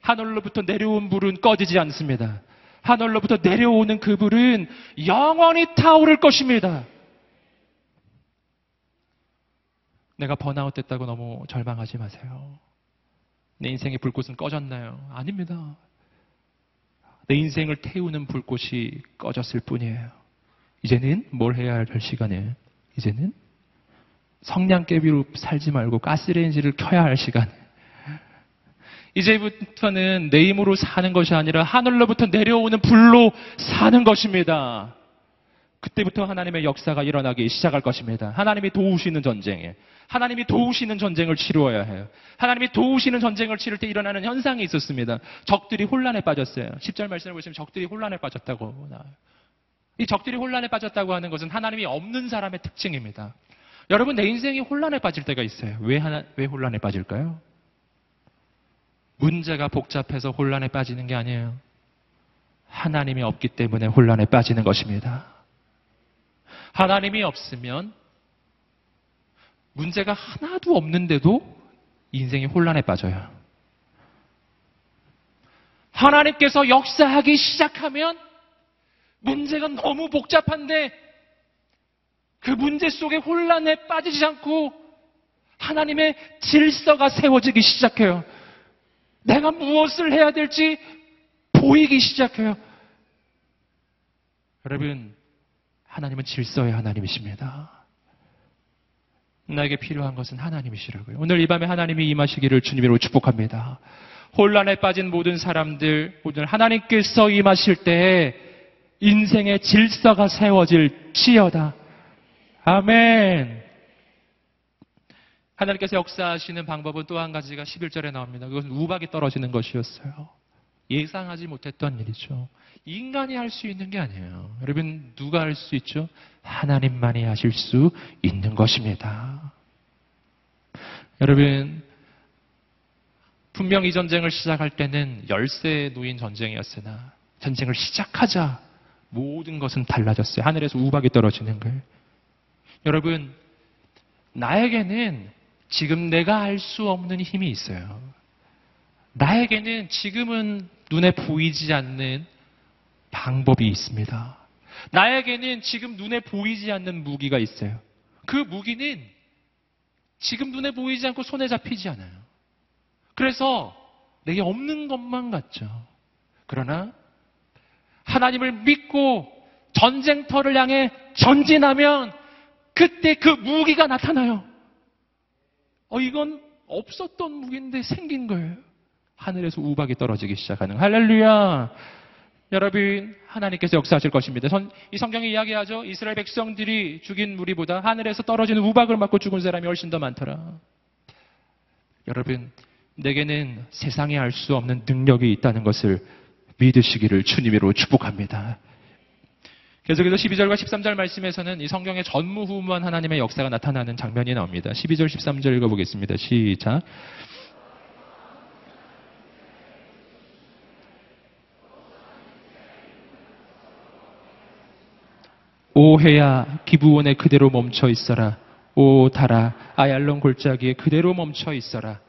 하늘로부터 내려온 불은 꺼지지 않습니다. 하늘로부터 내려오는 그 불은 영원히 타오를 것입니다. 내가 번아웃 됐다고 너무 절망하지 마세요. 내 인생의 불꽃은 꺼졌나요? 아닙니다. 내 인생을 태우는 불꽃이 꺼졌을 뿐이에요. 이제는 뭘 해야 할 시간이에요? 이제는 성냥개비로 살지 말고 가스레인지를 켜야 할 시간. 이제부터는 내 힘으로 사는 것이 아니라 하늘로부터 내려오는 불로 사는 것입니다. 그때부터 하나님의 역사가 일어나기 시작할 것입니다. 하나님이 도우시는 전쟁에. 하나님이 도우시는 전쟁을 치루어야 해요. 하나님이 도우시는 전쟁을 치를 때 일어나는 현상이 있었습니다. 적들이 혼란에 빠졌어요. 10절 말씀을 보시면 적들이 혼란에 빠졌다고 나와요. 이 적들이 혼란에 빠졌다고 하는 것은 하나님이 없는 사람의 특징입니다. 여러분, 내 인생이 혼란에 빠질 때가 있어요. 왜 하나, 왜 혼란에 빠질까요? 문제가 복잡해서 혼란에 빠지는 게 아니에요. 하나님이 없기 때문에 혼란에 빠지는 것입니다. 하나님이 없으면 문제가 하나도 없는데도 인생이 혼란에 빠져요. 하나님께서 역사하기 시작하면 문제가 너무 복잡한데 그 문제 속에 혼란에 빠지지 않고 하나님의 질서가 세워지기 시작해요. 내가 무엇을 해야 될지 보이기 시작해요. 여러분, 하나님은 질서의 하나님이십니다. 나에게 필요한 것은 하나님이시라고요. 오늘 이 밤에 하나님이 임하시기를 주님으로 축복합니다. 혼란에 빠진 모든 사람들, 오늘 하나님께서 임하실 때 인생의 질서가 세워질 지어다. 아멘. 하나님께서 역사하시는 방법은 또 한 가지가 11절에 나옵니다. 그것은 우박이 떨어지는 것이었어요. 예상하지 못했던 일이죠. 인간이 할 수 있는 게 아니에요. 여러분, 누가 할 수 있죠? 하나님만이 하실 수 있는 것입니다. 여러분, 분명 이 전쟁을 시작할 때는 열세 놓인 전쟁이었으나 전쟁을 시작하자 모든 것은 달라졌어요. 하늘에서 우박이 떨어지는 거예요. 여러분, 나에게는 지금 내가 알 수 없는 힘이 있어요. 나에게는 지금은 눈에 보이지 않는 방법이 있습니다. 나에게는 지금 눈에 보이지 않는 무기가 있어요. 그 무기는 지금 눈에 보이지 않고 손에 잡히지 않아요. 그래서 내게 없는 것만 같죠. 그러나 하나님을 믿고 전쟁터를 향해 전진하면 그때 그 무기가 나타나요. 어, 이건 없었던 무기인데 생긴 거예요. 하늘에서 우박이 떨어지기 시작하는 할렐루야. 여러분 하나님께서 역사하실 것입니다. 이 성경이 이야기하죠. 이스라엘 백성들이 죽인 무리보다 하늘에서 떨어지는 우박을 맞고 죽은 사람이 훨씬 더 많더라. 여러분 내게는 세상에 알 수 없는 능력이 있다는 것을 믿으시기를 주님으로 축복합니다. 계속해서 12절과 13절 말씀에서는 이 성경의 전무후무한 하나님의 역사가 나타나는 장면이 나옵니다. 12절, 13절 읽어보겠습니다. 시작. 오 해야 기부원에 그대로 멈춰 있어라. 오 달아 아얄론 골짜기에 그대로 멈춰 있어라.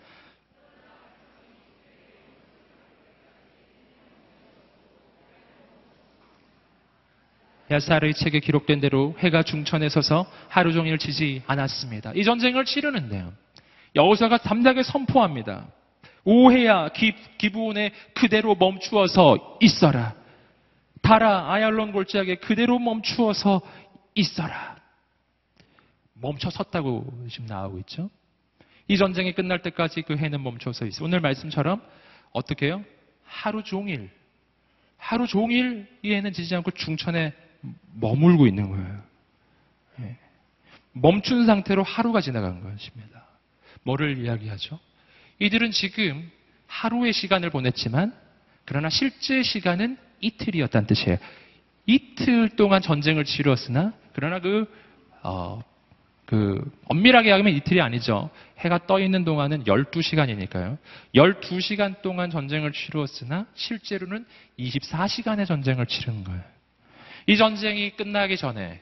야사르의 책에 기록된 대로 해가 중천에 서서 하루 종일 지지 않았습니다. 이 전쟁을 치르는데요. 여호사가 담대하게 선포합니다. 오해야 기, 기부원에 그대로 멈추어서 있어라. 달아 아얄론 골짜기에 그대로 멈추어서 있어라. 멈춰 섰다고 지금 나오고 있죠. 이 전쟁이 끝날 때까지 그 해는 멈춰서 있어. 오늘 말씀처럼 어떻게 해요? 하루 종일 하루 종일 이 해는 지지 않고 중천에 머물고 있는 거예요. 예. 멈춘 상태로 하루가 지나간 것입니다. 뭐를 이야기하죠? 이들은 지금 하루의 시간을 보냈지만 그러나 실제 시간은 이틀이었다는 뜻이에요. 이틀 동안 전쟁을 치루었으나 그러나 그, 어, 그 엄밀하게 하면 이틀이 아니죠. 해가 떠 있는 동안은 12시간이니까요. 12시간 동안 전쟁을 치루었으나 실제로는 24시간의 전쟁을 치른 거예요. 이 전쟁이 끝나기 전에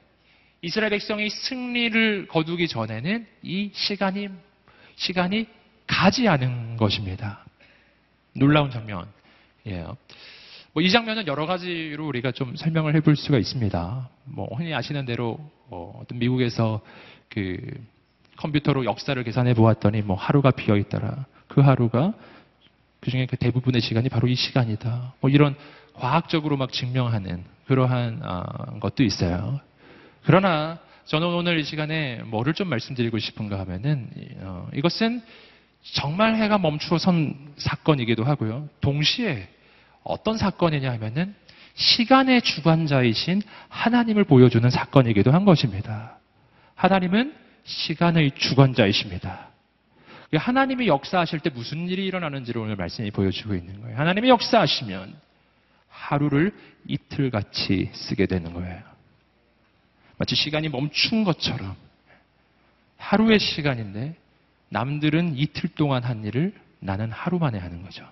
이스라엘 백성이 승리를 거두기 전에는 이 시간이 시간이 가지 않은 것입니다. 놀라운 장면이에요. 뭐 이 장면은 여러 가지로 우리가 좀 설명을 해볼 수가 있습니다. 뭐 흔히 아시는 대로 어, 떤 미국에서 그 컴퓨터로 역사를 계산해 보았더니 뭐 하루가 비어 있더라. 그 하루가 그 중에 그 대부분의 시간이 바로 이 시간이다. 뭐 이런 과학적으로 막 증명하는 그러한 어, 것도 있어요. 그러나 저는 오늘 이 시간에 뭐를 좀 말씀드리고 싶은가 하면은 어, 이것은 정말 해가 멈추어 선 사건이기도 하고요. 동시에 어떤 사건이냐 하면은 시간의 주관자이신 하나님을 보여주는 사건이기도 한 것입니다. 하나님은 시간의 주관자이십니다. 하나님이 역사하실 때 무슨 일이 일어나는지를 오늘 말씀이 보여주고 있는 거예요. 하나님이 역사하시면 하루를 이틀같이 쓰게 되는 거예요. 마치 시간이 멈춘 것처럼 하루의 시간인데 남들은 이틀 동안 한 일을 나는 하루 만에 하는 거죠.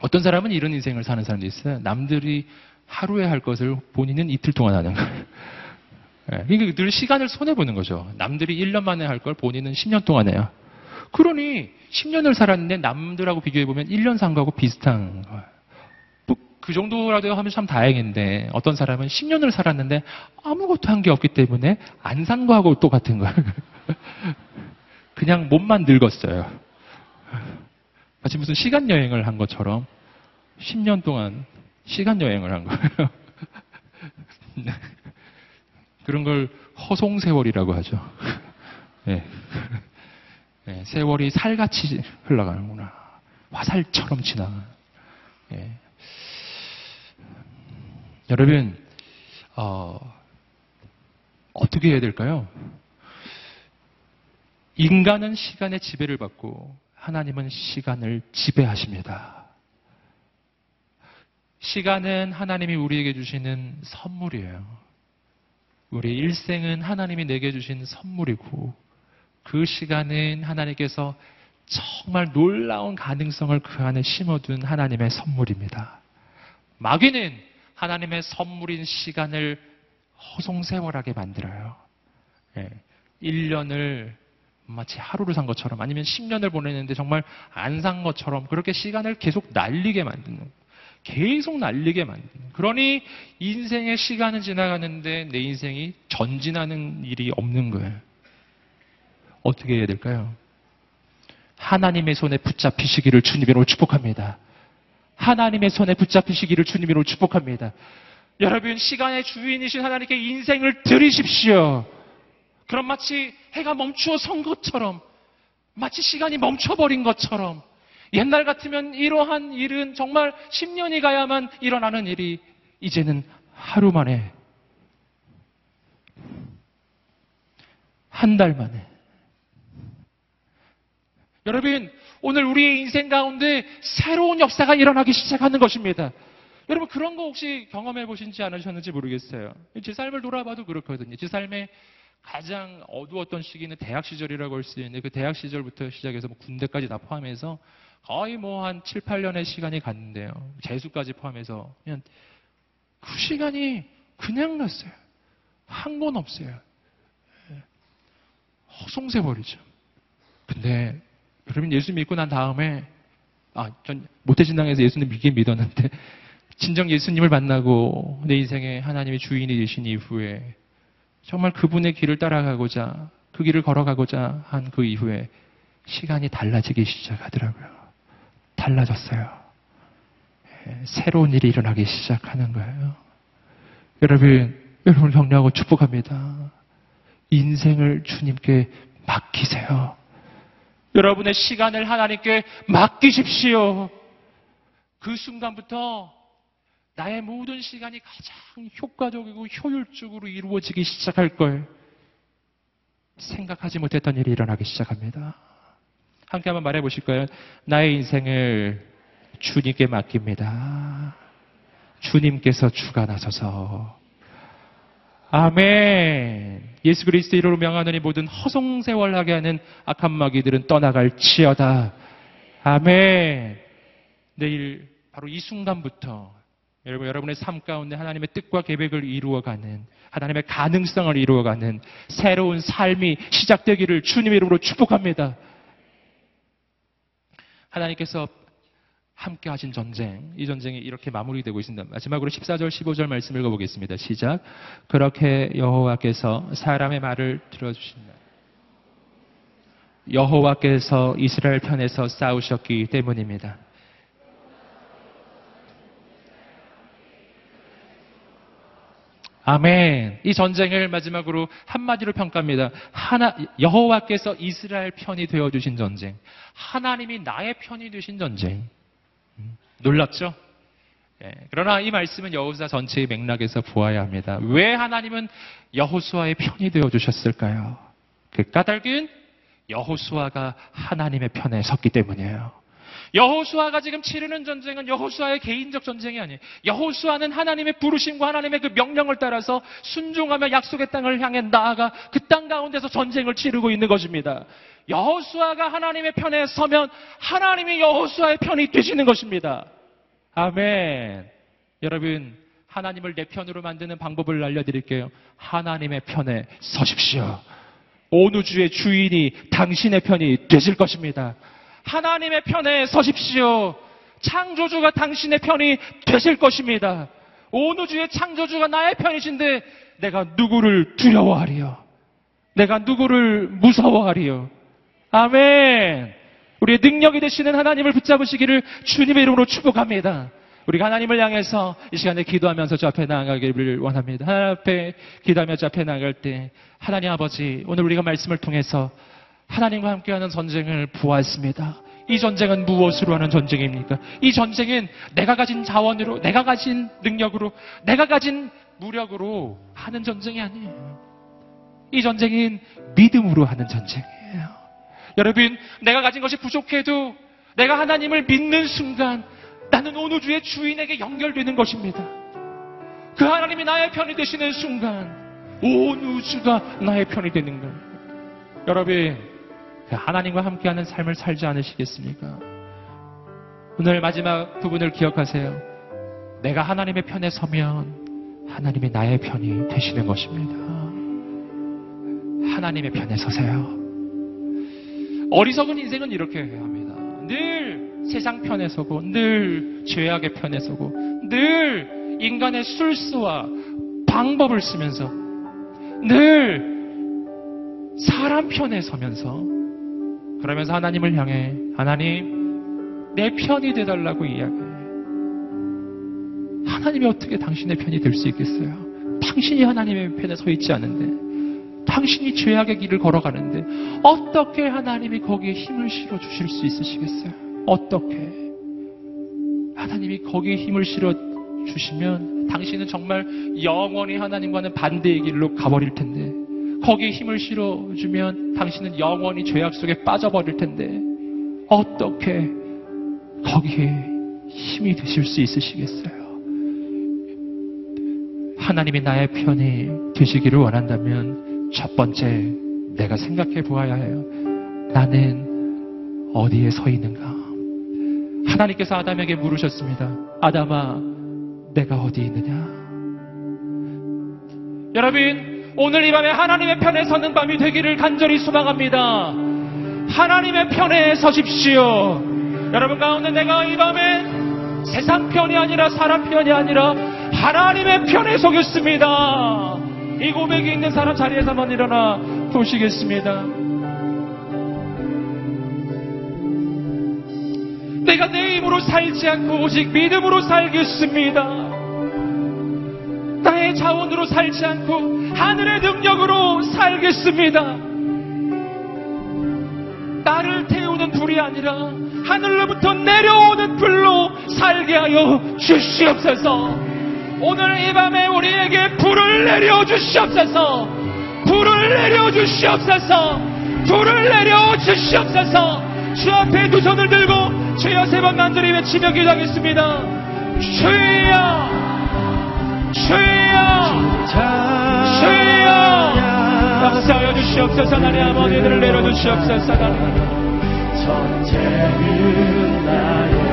어떤 사람은 이런 인생을 사는 사람도 있어요. 남들이 하루에 할 것을 본인은 이틀 동안 하는 거예요. 예, 그러니까 늘 시간을 손해보는 거죠. 남들이 1년 만에 할 걸 본인은 10년 동안 해요. 그러니 10년을 살았는데 남들하고 비교해보면 1년 산 거하고 비슷한 거예요. 뭐그 정도라도 하면 참 다행인데 어떤 사람은 10년을 살았는데 아무것도 한 게 없기 때문에 안 산 거하고 똑같은 거예요. 그냥 몸만 늙었어요. 마치 무슨 시간 여행을 한 것처럼 10년 동안 시간 여행을 한 거예요. 그런 걸 허송 세월이라고 하죠. 네. 네, 세월이 살같이 흘러가는구나. 화살처럼 지나가. 네. 여러분, 어, 어떻게 해야 될까요? 인간은 시간의 지배를 받고 하나님은 시간을 지배하십니다. 시간은 하나님이 우리에게 주시는 선물이에요. 우리 일생은 하나님이 내게 주신 선물이고 그 시간은 하나님께서 정말 놀라운 가능성을 그 안에 심어둔 하나님의 선물입니다. 마귀는 하나님의 선물인 시간을 허송세월하게 만들어요. 예, 1년을 마치 하루를 산 것처럼 아니면 10년을 보내는데 정말 안 산 것처럼 그렇게 시간을 계속 날리게 만드는 계속 날리게 만드는 그러니 인생의 시간은 지나가는데 내 인생이 전진하는 일이 없는 거예요. 어떻게 해야 될까요? 하나님의 손에 붙잡히시기를 주님으로 축복합니다. 하나님의 손에 붙잡히시기를 주님으로 축복합니다. 여러분 시간의 주인이신 하나님께 인생을 드리십시오. 그럼 마치 해가 멈추어 선 것처럼 마치 시간이 멈춰버린 것처럼 옛날 같으면 이러한 일은 정말 10년이 가야만 일어나는 일이 이제는 하루 만에 한 달 만에 여러분 오늘 우리의 인생 가운데 새로운 역사가 일어나기 시작하는 것입니다. 여러분 그런 거 혹시 경험해 보신지 않으셨는지 모르겠어요. 제 삶을 돌아봐도 그렇거든요. 제 삶에 가장 어두웠던 시기는 대학 시절이라고 할 수 있는데 그 대학 시절부터 시작해서 뭐 군대까지 다 포함해서 거의 뭐 한 7, 8년의 시간이 갔는데요. 재수까지 포함해서 그냥 그 시간이 그냥 갔어요. 한 건 없어요. 예. 허송세 버리죠. 근데 여러분 예수 믿고 난 다음에 아, 전 모태신앙에서 예수님 믿긴 믿었는데 진정 예수님을 만나고 내 인생에 하나님의 주인이 되신 이후에 정말 그분의 길을 따라가고자 그 길을 걸어가고자 한 그 이후에 시간이 달라지기 시작하더라고요. 달라졌어요. 예, 새로운 일이 일어나기 시작하는 거예요. 여러분, 여러분을 격려하고 축복합니다. 인생을 주님께 맡기세요. 여러분의 시간을 하나님께 맡기십시오. 그 순간부터 나의 모든 시간이 가장 효과적이고 효율적으로 이루어지기 시작할 걸 생각하지 못했던 일이 일어나기 시작합니다. 함께 한번 말해 보실까요? 나의 인생을 주님께 맡깁니다. 주님께서 주관하소서. 아멘. 예수 그리스도 이름으로 명하노니 모든 허송세월하게 하는 악한 마귀들은 떠나갈지어다. 아멘. 내일 바로 이 순간부터 여러분, 여러분의 삶 가운데 하나님의 뜻과 계획을 이루어가는, 하나님의 가능성을 이루어가는 새로운 삶이 시작되기를 주님의 이름으로 축복합니다. 하나님께서 함께 하신 전쟁, 이 전쟁이 이렇게 마무리되고 있습니다. 마지막으로 14절, 15절 말씀 읽어보겠습니다. 시작. 그렇게 여호와께서 사람의 말을 들어주신다. 여호와께서 이스라엘 편에서 싸우셨기 때문입니다. 아멘. 이 전쟁을 마지막으로 한마디로 평가합니다. 하나, 여호와께서 이스라엘 편이 되어 주신 전쟁. 하나님이 나의 편이 되신 전쟁. 음, 놀랍죠? 예, 그러나 이 말씀은 여호수아 전체의 맥락에서 보아야 합니다. 왜 하나님은 여호수아의 편이 되어 주셨을까요? 그 까닭은 여호수아가 하나님의 편에 섰기 때문이에요. 여호수아가 지금 치르는 전쟁은 여호수아의 개인적 전쟁이 아니에요. 여호수아는 하나님의 부르심과 하나님의 그 명령을 따라서 순종하며 약속의 땅을 향해 나아가 그 땅 가운데서 전쟁을 치르고 있는 것입니다. 여호수아가 하나님의 편에 서면 하나님이 여호수아의 편이 되시는 것입니다. 아멘. 여러분 하나님을 내 편으로 만드는 방법을 알려드릴게요. 하나님의 편에 서십시오. 온 우주의 주인이 당신의 편이 되실 것입니다. 하나님의 편에 서십시오. 창조주가 당신의 편이 되실 것입니다. 온 우주의 창조주가 나의 편이신데 내가 누구를 두려워하리요? 내가 누구를 무서워하리요? 아멘. 우리의 능력이 되시는 하나님을 붙잡으시기를 주님의 이름으로 축복합니다. 우리가 하나님을 향해서 이 시간에 기도하면서 저 앞에 나아가기를 원합니다. 하나님 앞에 기도하며 저 앞에 나아갈 때 하나님 아버지 오늘 우리가 말씀을 통해서 하나님과 함께하는 전쟁을 보았습니다. 이 전쟁은 무엇으로 하는 전쟁입니까? 이 전쟁은 내가 가진 자원으로, 내가 가진 능력으로, 내가 가진 무력으로 하는 전쟁이 아니에요. 이 전쟁은 믿음으로 하는 전쟁이에요. 여러분, 내가 가진 것이 부족해도 내가 하나님을 믿는 순간 나는 온 우주의 주인에게 연결되는 것입니다. 그 하나님이 나의 편이 되시는 순간 온 우주가 나의 편이 되는 거예요. 여러분, 그 하나님과 함께하는 삶을 살지 않으시겠습니까? 오늘 마지막 부분을 기억하세요. 내가 하나님의 편에 서면 하나님이 나의 편이 되시는 것입니다. 하나님의 편에 서세요. 어리석은 인생은 이렇게 해야 합니다. 늘 세상 편에 서고, 늘 죄악의 편에 서고, 늘 인간의 술수와 방법을 쓰면서, 늘 사람 편에 서면서, 그러면서 하나님을 향해, 하나님, 내 편이 되달라고 이야기해. 하나님이 어떻게 당신의 편이 될 수 있겠어요? 당신이 하나님의 편에 서 있지 않은데, 당신이 죄악의 길을 걸어가는데, 어떻게 하나님이 거기에 힘을 실어 주실 수 있으시겠어요? 어떻게? 하나님이 거기에 힘을 실어 주시면, 당신은 정말 영원히 하나님과는 반대의 길로 가버릴 텐데, 거기에 힘을 실어주면 당신은 영원히 죄악 속에 빠져버릴 텐데 어떻게 거기에 힘이 되실 수 있으시겠어요? 하나님이 나의 편이 되시기를 원한다면 첫 번째 내가 생각해 보아야 해요. 나는 어디에 서 있는가? 하나님께서 아담에게 물으셨습니다. 아담아, 내가 어디 있느냐? 여러분, 오늘 이 밤에 하나님의 편에 서는 밤이 되기를 간절히 소망합니다. 하나님의 편에 서십시오. 여러분 가운데 내가 이 밤에 세상 편이 아니라 사람 편이 아니라 하나님의 편에 서겠습니다. 이 고백이 있는 사람 자리에서 한번 일어나 보시겠습니다. 내가 내 힘으로 살지 않고 오직 믿음으로 살겠습니다. 자원으로 살지 않고 하늘의 능력으로 살겠습니다. 나를 태우는 불이 아니라 하늘로부터 내려오는 불로 살게 하여 주시옵소서. 오늘 이 밤에 우리에게 불을 내려 주시옵소서. 불을 내려 주시옵소서. 불을 내려 주시옵소서. 주 앞에 두 손을 들고 주여 세 번 간절히 외치며 기도하겠습니다. 주여 주여 주여 역사여 주시옵소서 나의 아버지 들을 내려주시옵소서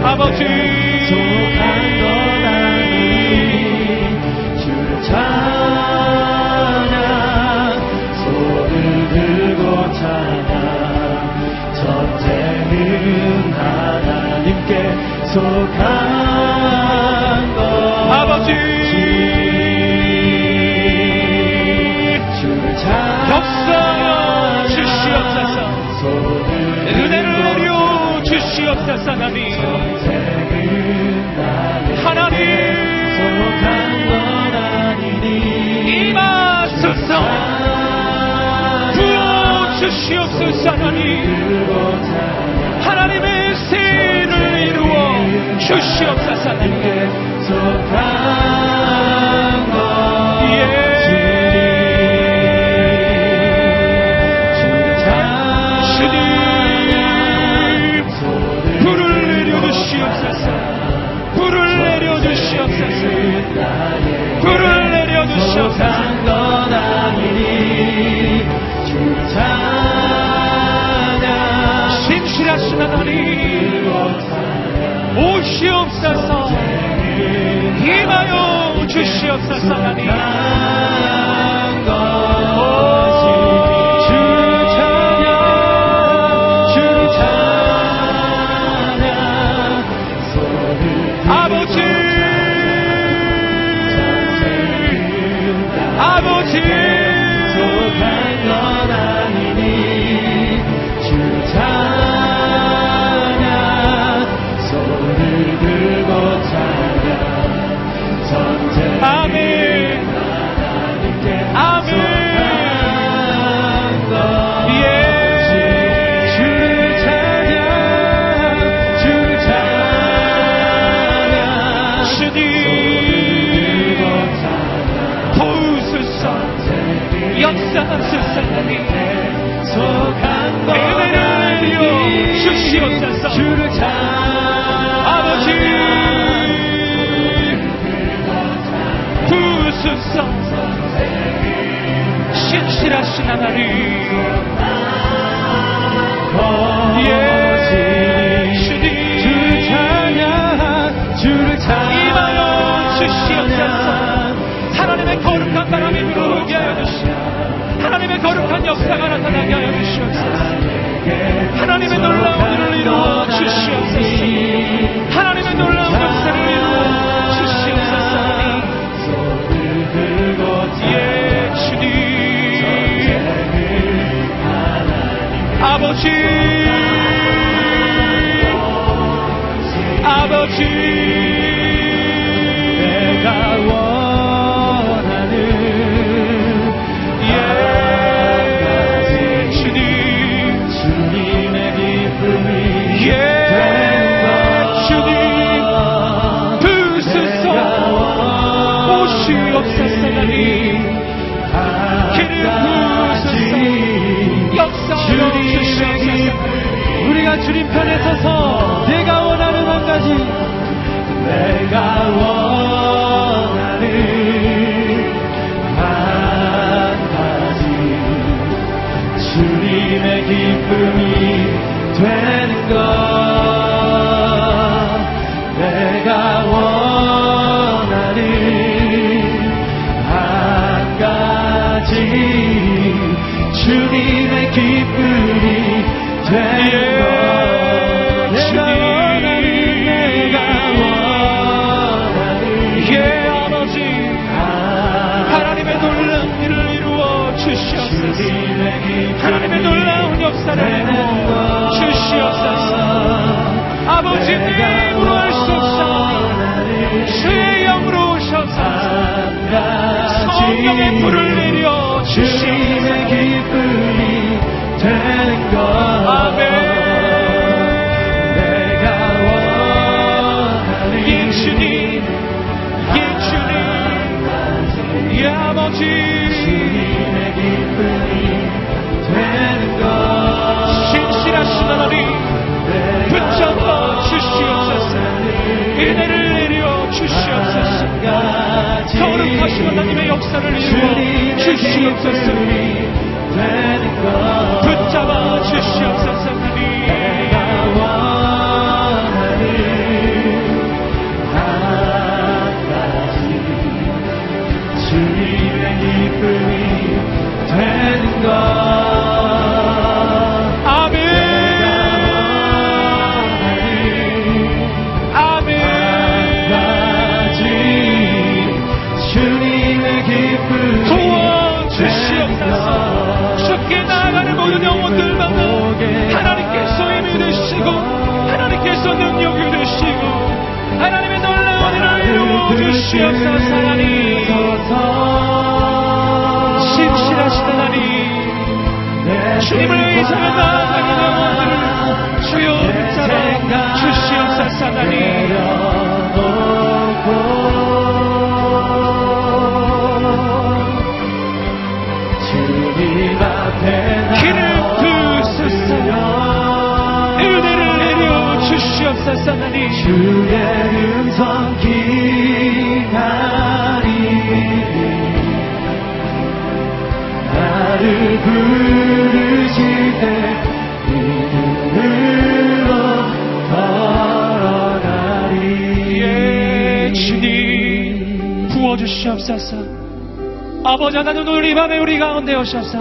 아버지 속한 건 아니 주 찬양 손을 들고 찬양 전쟁은 하나님께 속한 것 아버지 역사 하나님 하나님. 임하소서 부어주시옵소서 하나님. 하나님의 새를 이루어 주시옵소서 하나님. 주시옵소서 하니 아버지. see Jew 부어주시옵소서. 아버지 하나님 오늘 이 밤에 우리 가운데 오셔서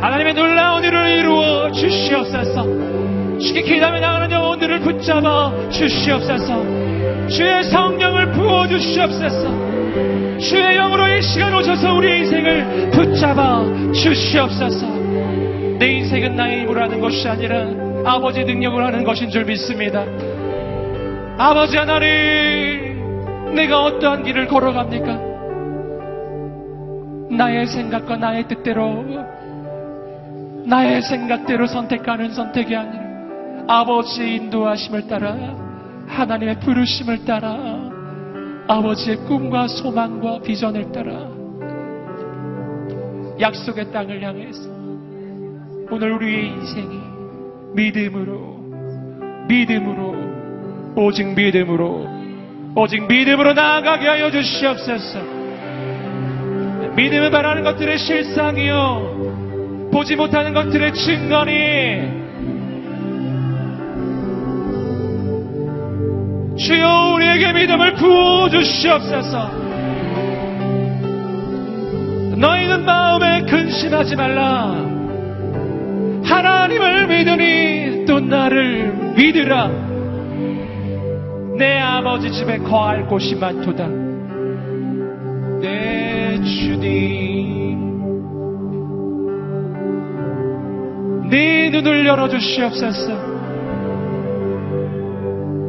하나님의 놀라운 일을 이루어 주시옵소서. 주께 기다며 나가는 영혼들을 붙잡아 주시옵소서. 주의 성령을 부어 주시옵소서. 주의 영으로 이 시간 오셔서 우리 인생을 붙잡아 주시옵소서. 내 인생은 나의 힘으로 하는 것이 아니라 아버지 능력으로 하는 것인 줄 믿습니다. 아버지 하나님 내가 어떠한 길을 걸어갑니까 나의 생각과 나의 뜻대로 나의 생각대로 선택하는 선택이 아니라 아버지의 인도하심을 따라 하나님의 부르심을 따라 아버지의 꿈과 소망과 비전을 따라 약속의 땅을 향해서 오늘 우리의 인생이 믿음으로 믿음으로 오직 믿음으로 오직 믿음으로 나아가게 하여 주시옵소서 믿음을 바라는 것들의 실상이요. 보지 못하는 것들의 증거니. 주여 우리에게 믿음을 부어주시옵소서. 너희는 마음에 근심하지 말라. 하나님을 믿으니 또 나를 믿으라. 내 아버지 집에 거할 곳이 많도다. 내 주님. 네 눈을 열어주시옵소서.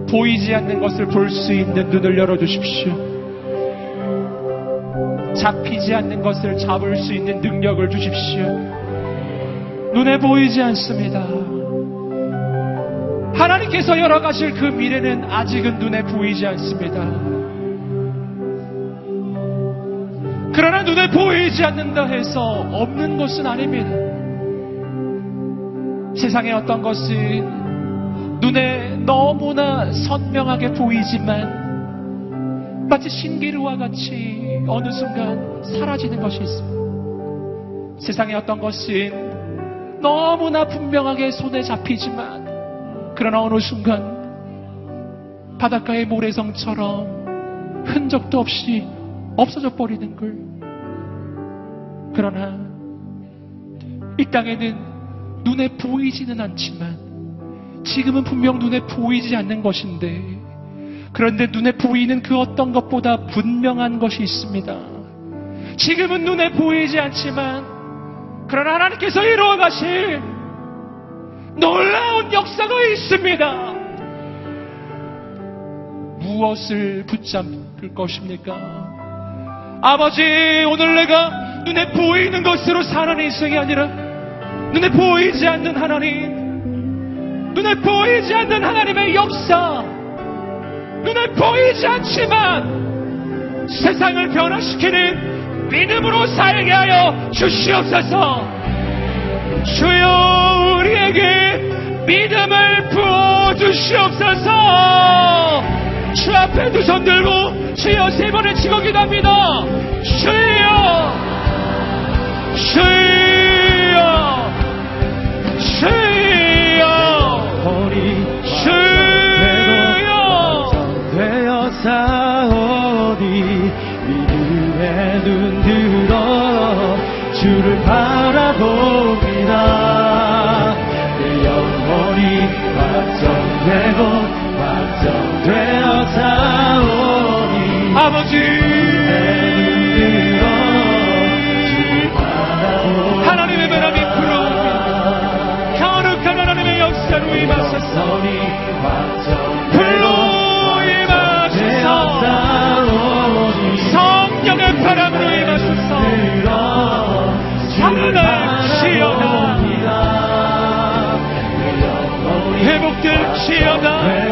보이지 않는 것을 볼 수 있는 눈을 열어주십시오. 잡히지 않는 것을 잡을 수 있는 능력을 주십시오. 눈에 보이지 않습니다. 하나님께서 열어가실 그 미래는 아직은 눈에 보이지 않습니다 그러나 눈에 보이지 않는다 해서 없는 것은 아닙니다. 세상에 어떤 것이 눈에 너무나 선명하게 보이지만 마치 신기루와 같이 어느 순간 사라지는 것이 있습니다. 세상에 어떤 것이 너무나 분명하게 손에 잡히지만 그러나 어느 순간 바닷가의 모래성처럼 흔적도 없이 없어져 버리는 걸. 그러나 이 땅에는 눈에 보이지는 않지만 지금은 분명 눈에 보이지 않는 것인데 그런데 눈에 보이는 그 어떤 것보다 분명한 것이 있습니다. 지금은 눈에 보이지 않지만 그러나 하나님께서 이루어 가실 놀라운 역사가 있습니다. 무엇을 붙잡을 것입니까? 아버지, 오늘 내가 눈에 보이는 것으로 사는 인생이 아니라 눈에 보이지 않는 하나님, 눈에 보이지 않는 하나님의 역사, 눈에 보이지 않지만 세상을 변화시키는 믿음으로 살게 하여 주시옵소서. 주여 우리에게 믿음을 부어 주시옵소서. 주 앞에 두 손 들고 주여 세 번을 치고 기도합니다. 주여, 주여, 주여, 허리 주여. 되어 사오니 믿음의 눈 들어 주를 바라봅 아버지! 하나님의 바람이 불어오니 거룩한 하나님의 역사로 임하소서. 불로 임하소서. 성령의 바람으로 임하소서. 성을 지어다. 회복될 시어다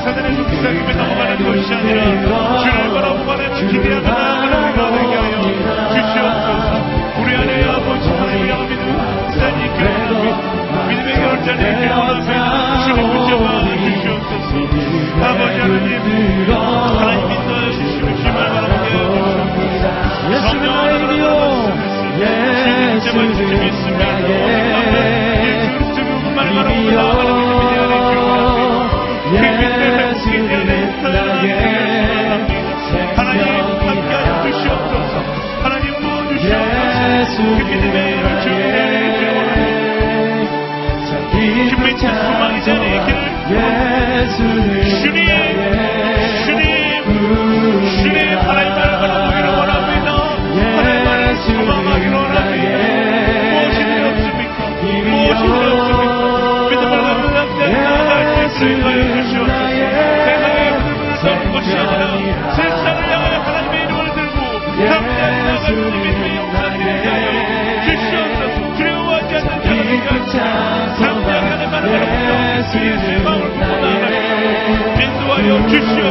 이야기하는 사단의 속삭임에 넘어가는 것이 아니라 주를 바라는 기대하며 나아가는 우리가 되게 하여 주시옵소서 우리 안에 아버지 하나님을 향한 믿음을 산이 이끌어가며 믿음의 결단을 이끌어가며 주를 붙잡아 주시옵소서. 아버지 하나님 하나님 예수님을 믿습니다. 예수 말 바라보고 나아가는 믿음이 주 예수의 마음을 품고 나아가시고 인도하여 주시옵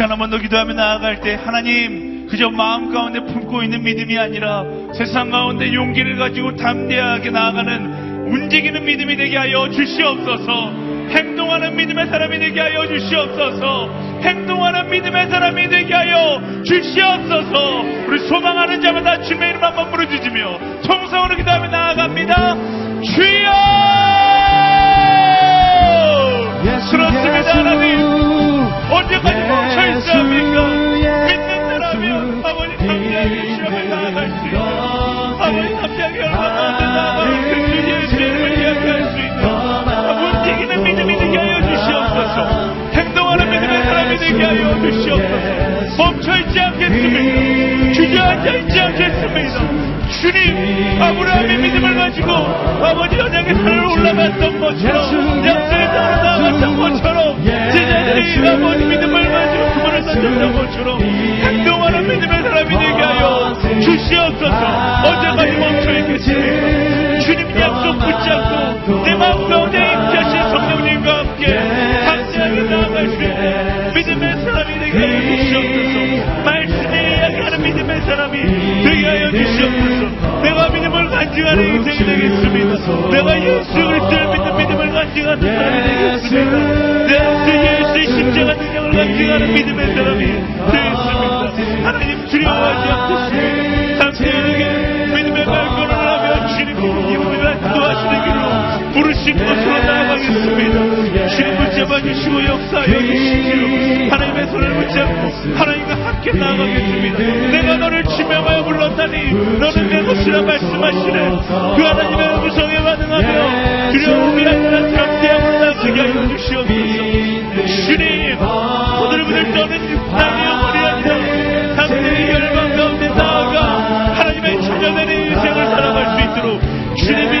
시간 한번 더 기도하며 나아갈 때 하나님 그저 마음 가운데 품고 있는 믿음이 아니라 세상 가운데 용기를 가지고 담대하게 나아가는 움직이는 믿음이 되게 하여 주시옵소서. 행동하는 믿음의 사람이 되게 하여 주시옵소서. 행동하는 믿음의 사람이 되게 하여 주시옵소서. 우리 소망하는 자마다 주님의 이름 한번 부르짖으며 통성으로 기도하며 나아갑니다. 주 언제까지 멈춰 있어야 합니까? 믿는 사람이요. 아버지 함께하게 시험에 나아갈 수 있는 아버지 함께하게 얼마나 나아가는 그 주의 죄를 이야기할 수 있는 움직이는 믿음이 되게 하여 주시옵소서 행동하는 믿음의 사람이 되게 하여 주시옵소서 멈춰 있지 않겠습니다. 주저앉아 있지 않겠습니다. 주님 아브라함의 믿음을 가지고 아버지 언약의 산을 올라갔던 것처럼 약속의 땅으로 나갔던 것처럼 제자들이 아버지 믿음을 가지고 그분을 던졌던 것처럼 행동하는 믿음의 사람이 되게 하여 주시옵소서. 언제까지 멈춰있겠습니까 주님 약속 붙잡고 내 마음 가운데 임자신 성령님과 함께 당대하게 나아갈 수 있는 믿음의 사람이 되게 하여 주시옵소서. 말씀이 사람이 되게 하여 주시옵소서. 내가 믿음을 간증하는 인생이 되겠습니다. 내가 예수 그리스도를 믿는 믿음을 간증하는 사람이 되겠습니다. 내 예수의 십자가 능력을 간증하는 믿음의 사람이 되겠습니다. 하나님 두려워하지 않겠습니다. 당신에게 믿음의 발걸음을 하며 주님 이분을 기도하시는 것으로 나아가겠습니다. 주님 붙잡아 주시고 역사하여 주시오. 하나님의 손을 붙잡고 하나님과 함께 나아가겠습니다. 내가 너를 지명하여 불렀다니 너는 내 것이라 말씀하시네. 그 하나님의 음성에 반응하며 두려움이 아니라 담대함으로 나아가게 하여 주시옵소서. 주님 부들부들 떠는 나의 영혼이 아니라 당신의 열망 가운데 나아가 하나님의 자녀되는 인생을 살아갈 수 있도록 주님이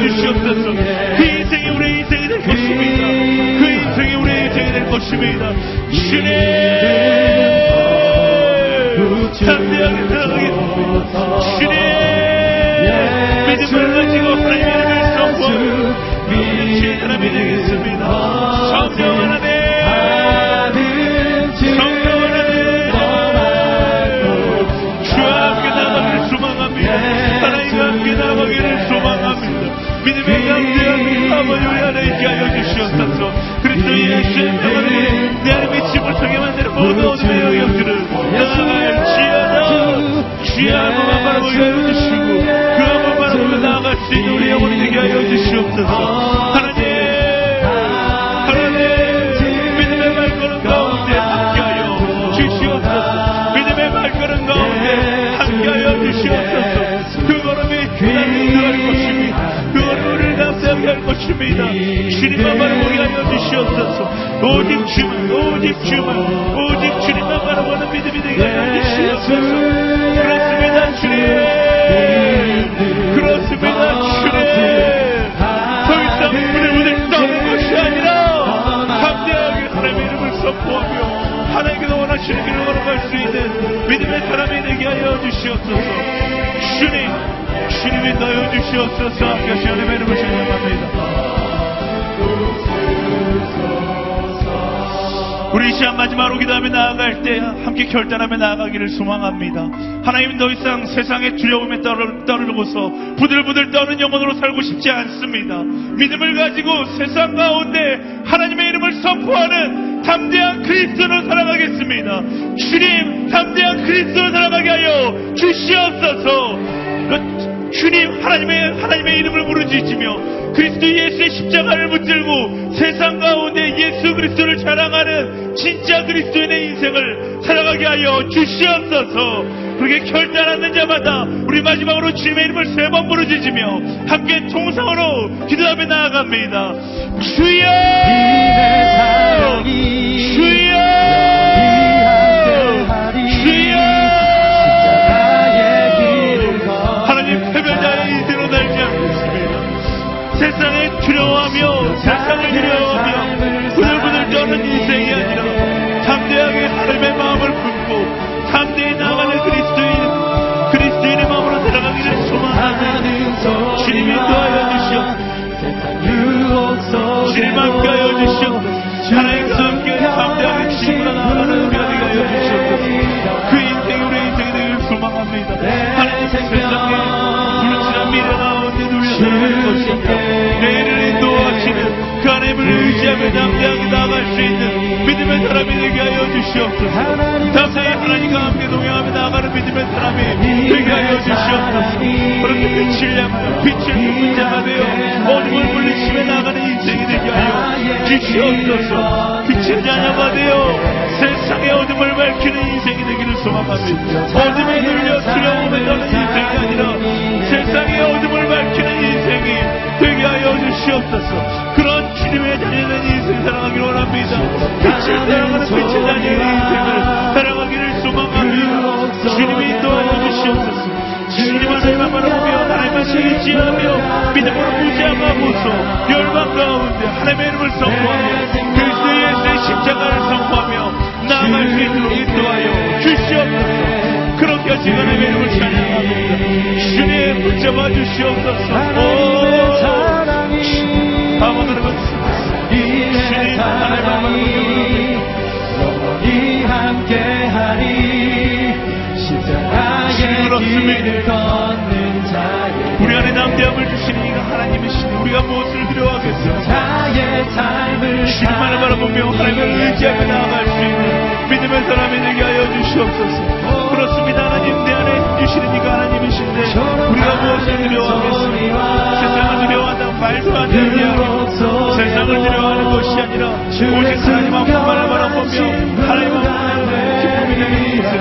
주시옵소서. 그 인생이 우리의 인생이 될 것입니다. 그 인생이 우리의 인생이 될 것입니다. 주님 담대하게 살아가겠습니다. 주님 믿음을 가지고 하나님의 이름을 선포하며 믿는 사람이 되겠습니다. 주시옵소서. 하나님 하나님 믿음의 발걸음 가운데 함께하여 주시옵소서. 믿음의 발걸음 가운데 함께하여 주시옵소서. 그 걸음이 나를 인도할 것입니다. 그 걸음을 감사하게 할 것입니다. 주님만 바라보게 하여 주시옵소서. 오직 주만 오직 주만 오직 주님만 바라보는 믿음이 되게 하여 주시옵소서. 그렇습니다 주님 하나님께서 원하시는 길을 걸어갈 수 있는 믿음의 사람이 되게 하여 주시옵소서 주님 주님이 인도하여 주시옵소서 하시 하나님의 이름을 찬양합니다 우리 이 시간 마지막으로 기도하며 나아갈 때 함께 결단하며 나아가기를 소망합니다. 하나님 더 이상 세상의 두려움에 떨어, 떨어져서 부들부들 떠는 영혼으로 살고 싶지 않습니다. 믿음을 가지고 세상 가운데 하나님의 이름을 선포하는 담대한 그리스도로 살아가겠습니다. 주님 담대한 그리스도로 살아가게 하여 주시옵소서. 그 주님 하나님의 하나님의 이름을 부르짖으며 그리스도 예수의 십자가를 붙들고 세상 가운데 예수 그리스도를 자랑하는 진짜 그리스도인의 인생을 살아가게 하여 주시옵소서. 그렇게 결단하는 자마다 우리 마지막으로 주님의 이름을 세 번 부르짖으며 함께 통성으로 기도하며 나아갑니다. 주여! 주여! 주여! 하나님 패배자의 인생으로 살지 않겠습니다. 세상에 두려워하며 세상을 두려워하며 부들부들 떠는 인생이 아니라 담대하게 하나님의 마음을 품고 담대히 나가는 그리스도인 그리스도인의 마음으로 살아가기를 소망합니다. 주님이 도하여 주시옵소서. 주님 살아가는 것입니다. 내일을 인도하시는 그 하나님을 의지하며 담대하게 나아갈 수 있는 믿음의 사람이 되게 하여 주시옵소서. 담대히 하나님과 함께 동행하며 나아가는 믿음의 사람이 되게 하여 주시옵소서. 그렇게 빛을 향하여 빛을 품은 자가 되어 어둠을 물리치며 나아가는 인생이 되게 하여 주시옵소서. 빛의 자녀가 되어 세상의 어둠을 밝히는 인생이 되기를 소망합니다. 어둠에 눌려 두려움에 떠는 인생이 아니라 세상의 어둠을 밝히는 인생이 되게 하여 주시옵소서. 그런 주님의 자녀된 인생 살아가기를 원합니다. 빛을 사랑하는 빛의 자녀의 인생을 살아가기를 소망합니다. 주님이 인도하여 주시옵소서. 주님 하나님만 바라보며 하나님만 의지하며 믿음으로 무지하고서 열망 가운데 하나님의 이름을 선포하며 그리스도 예수의 십자가를 선포하며 나아갈 수 있도록 인도하여 주시옵소서. 그렇게 하시고 하나님의 이름을 찬양합니다. 붙잡아 주시옵소서. 없습니다. 주님 하나님만 바라보며 영원히 함께하리 십자가의. 길을 걷는 자의 우리 안에 담대함을 주시니 기도하겠습니다. 나의 삶을 주님만을 바라보며 하나님을 의지하며 나아갈 수 있는 믿음의 사람이 되게 하여 주시옵소서. 그렇습니다. 하나님 내 안에 주시는 이가 하나님이신데 우리가 무엇을 두려워하겠습니까? 세상을 두려워한다고 말도 안 되는 이야기. 세상을 두려워하는 것이 아니라 오직 하나님 앞만을 바라보며 하나님 앞만을 기쁨이 되는 인생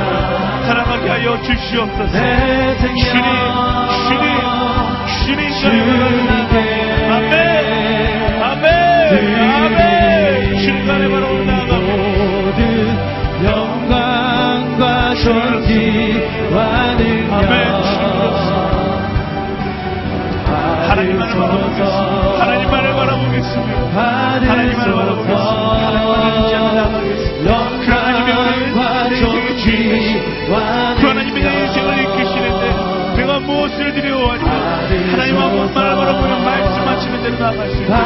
살아가게 하여 주시옵소서. 주님, 주님, 주님 주님 아멘, 아멘, 아멘. 주님 간에 바로 모든 영광과 존귀와 아 하나님만을 바라보겠습니다. 하나님만을 바라보겠습니다. 하나님만을 나아가겠습니다. 그 하나님의 우리의 존귀와 그 하나님이 내 인생을 이끄시는데 내가 무엇을 두려워하리까 하나님 앞만을 바라보며 말씀하시는 대로 나아갈 수 있도록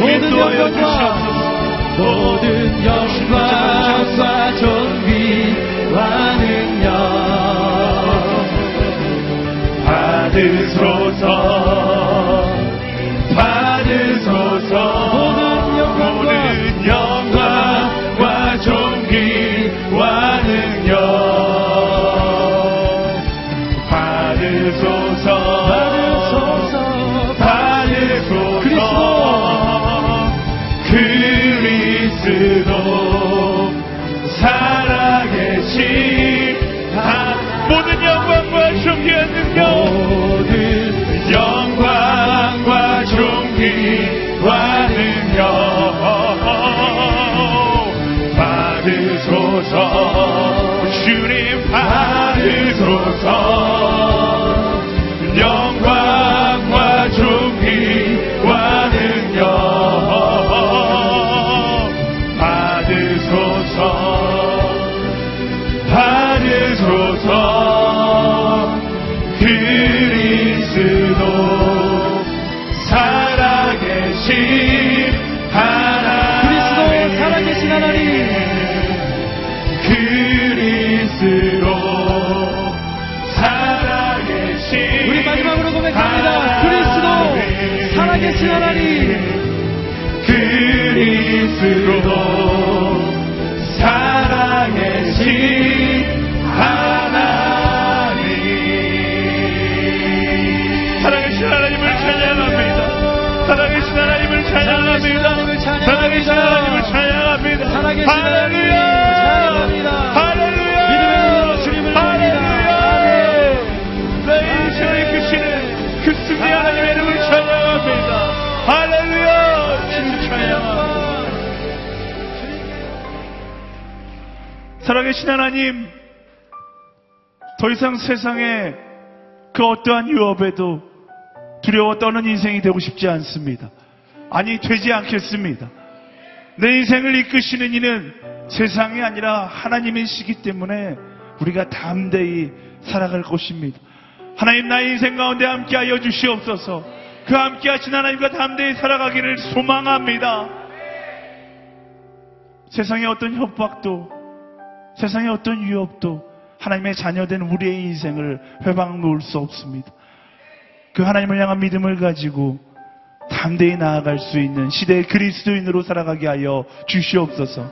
모든 주시옵소서. 모든 영광과 존귀와 능력 받으소서 주님 받으소서 살아계신 하나님, 더 이상 세상에 그 어떠한 유업에도 두려워 떠는 인생이 되고 싶지 않습니다. 아니, 되지 않겠습니다. 내 인생을 이끄시는 이는 세상이 아니라 하나님이시기 때문에 우리가 담대히 살아갈 것입니다. 하나님 나의 인생 가운데 함께하여 주시옵소서. 그 함께하신 하나님과 담대히 살아가기를 소망합니다. 세상의 어떤 협박도 세상의 어떤 위협도 하나님의 자녀된 우리의 인생을 회방 놓을 수 없습니다. 그 하나님을 향한 믿음을 가지고 담대히 나아갈 수 있는 시대의 그리스도인으로 살아가게 하여 주시옵소서.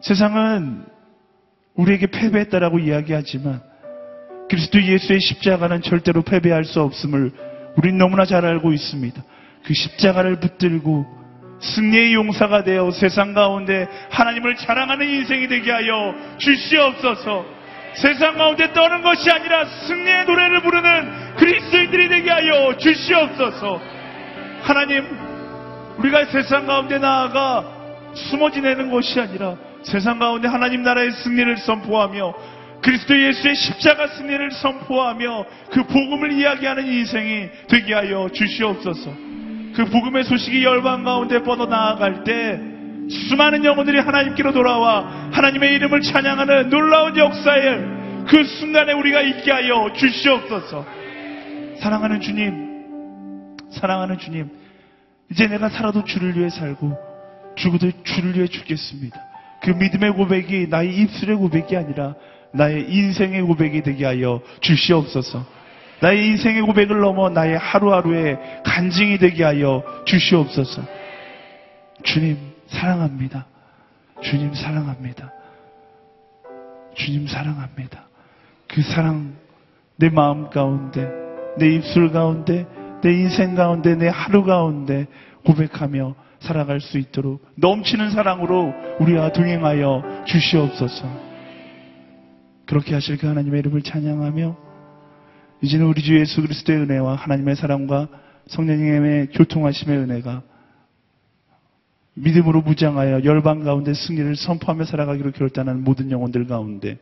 세상은 우리에게 패배했다라고 이야기하지만 그리스도 예수의 십자가는 절대로 패배할 수 없음을 우린 너무나 잘 알고 있습니다. 그 십자가를 붙들고 승리의 용사가 되어 세상 가운데 하나님을 자랑하는 인생이 되게 하여 주시옵소서. 세상 가운데 떠는 것이 아니라 승리의 노래를 부르는 그리스도인들이 되게 하여 주시옵소서. 하나님, 우리가 세상 가운데 나아가 숨어 지내는 것이 아니라 세상 가운데 하나님 나라의 승리를 선포하며 그리스도 예수의 십자가 승리를 선포하며 그 복음을 이야기하는 인생이 되게 하여 주시옵소서. 그 복음의 소식이 열방 가운데 뻗어 나아갈 때 수많은 영혼들이 하나님께로 돌아와 하나님의 이름을 찬양하는 놀라운 역사에 그 순간에 우리가 있게 하여 주시옵소서. 사랑하는 주님, 사랑하는 주님, 이제 내가 살아도 주를 위해 살고 죽어도 주를 위해 죽겠습니다. 그 믿음의 고백이 나의 입술의 고백이 아니라 나의 인생의 고백이 되게 하여 주시옵소서. 나의 인생의 고백을 넘어 나의 하루하루의 간증이 되게 하여 주시옵소서. 주님 사랑합니다. 주님 사랑합니다. 주님 사랑합니다. 그 사랑 내 마음 가운데 내 입술 가운데 내 인생 가운데 내 하루 가운데 고백하며 살아갈 수 있도록 넘치는 사랑으로 우리와 동행하여 주시옵소서. 그렇게 하실 그 하나님의 이름을 찬양하며 이제는 우리 주 예수 그리스도의 은혜와 하나님의 사랑과 성령님의 교통하심의 은혜가 믿음으로 무장하여 열방 가운데 승리를 선포하며 살아가기로 결단한 모든 영혼들 가운데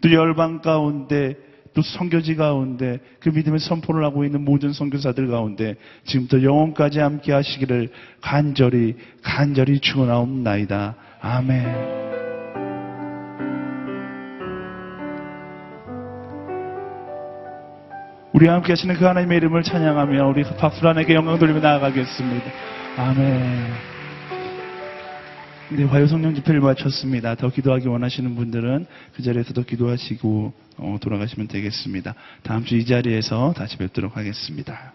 또 열방 가운데 또 선교지 가운데 그 믿음의 선포를 하고 있는 모든 선교사들 가운데 지금부터 영혼까지 함께 하시기를 간절히 간절히 축원하옵나이다. 아멘. 우리와 함께 하시는 그 하나님의 이름을 찬양하며 우리 박수로 하나님께 영광 돌리며 나아가겠습니다. 아멘. 네, 화요성령 집회를 마쳤습니다. 더 기도하기 원하시는 분들은 그 자리에서 더 기도하시고 어, 돌아가시면 되겠습니다. 다음 주 이 자리에서 다시 뵙도록 하겠습니다.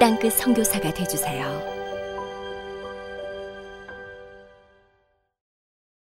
땅끝 선교사가 되주세요.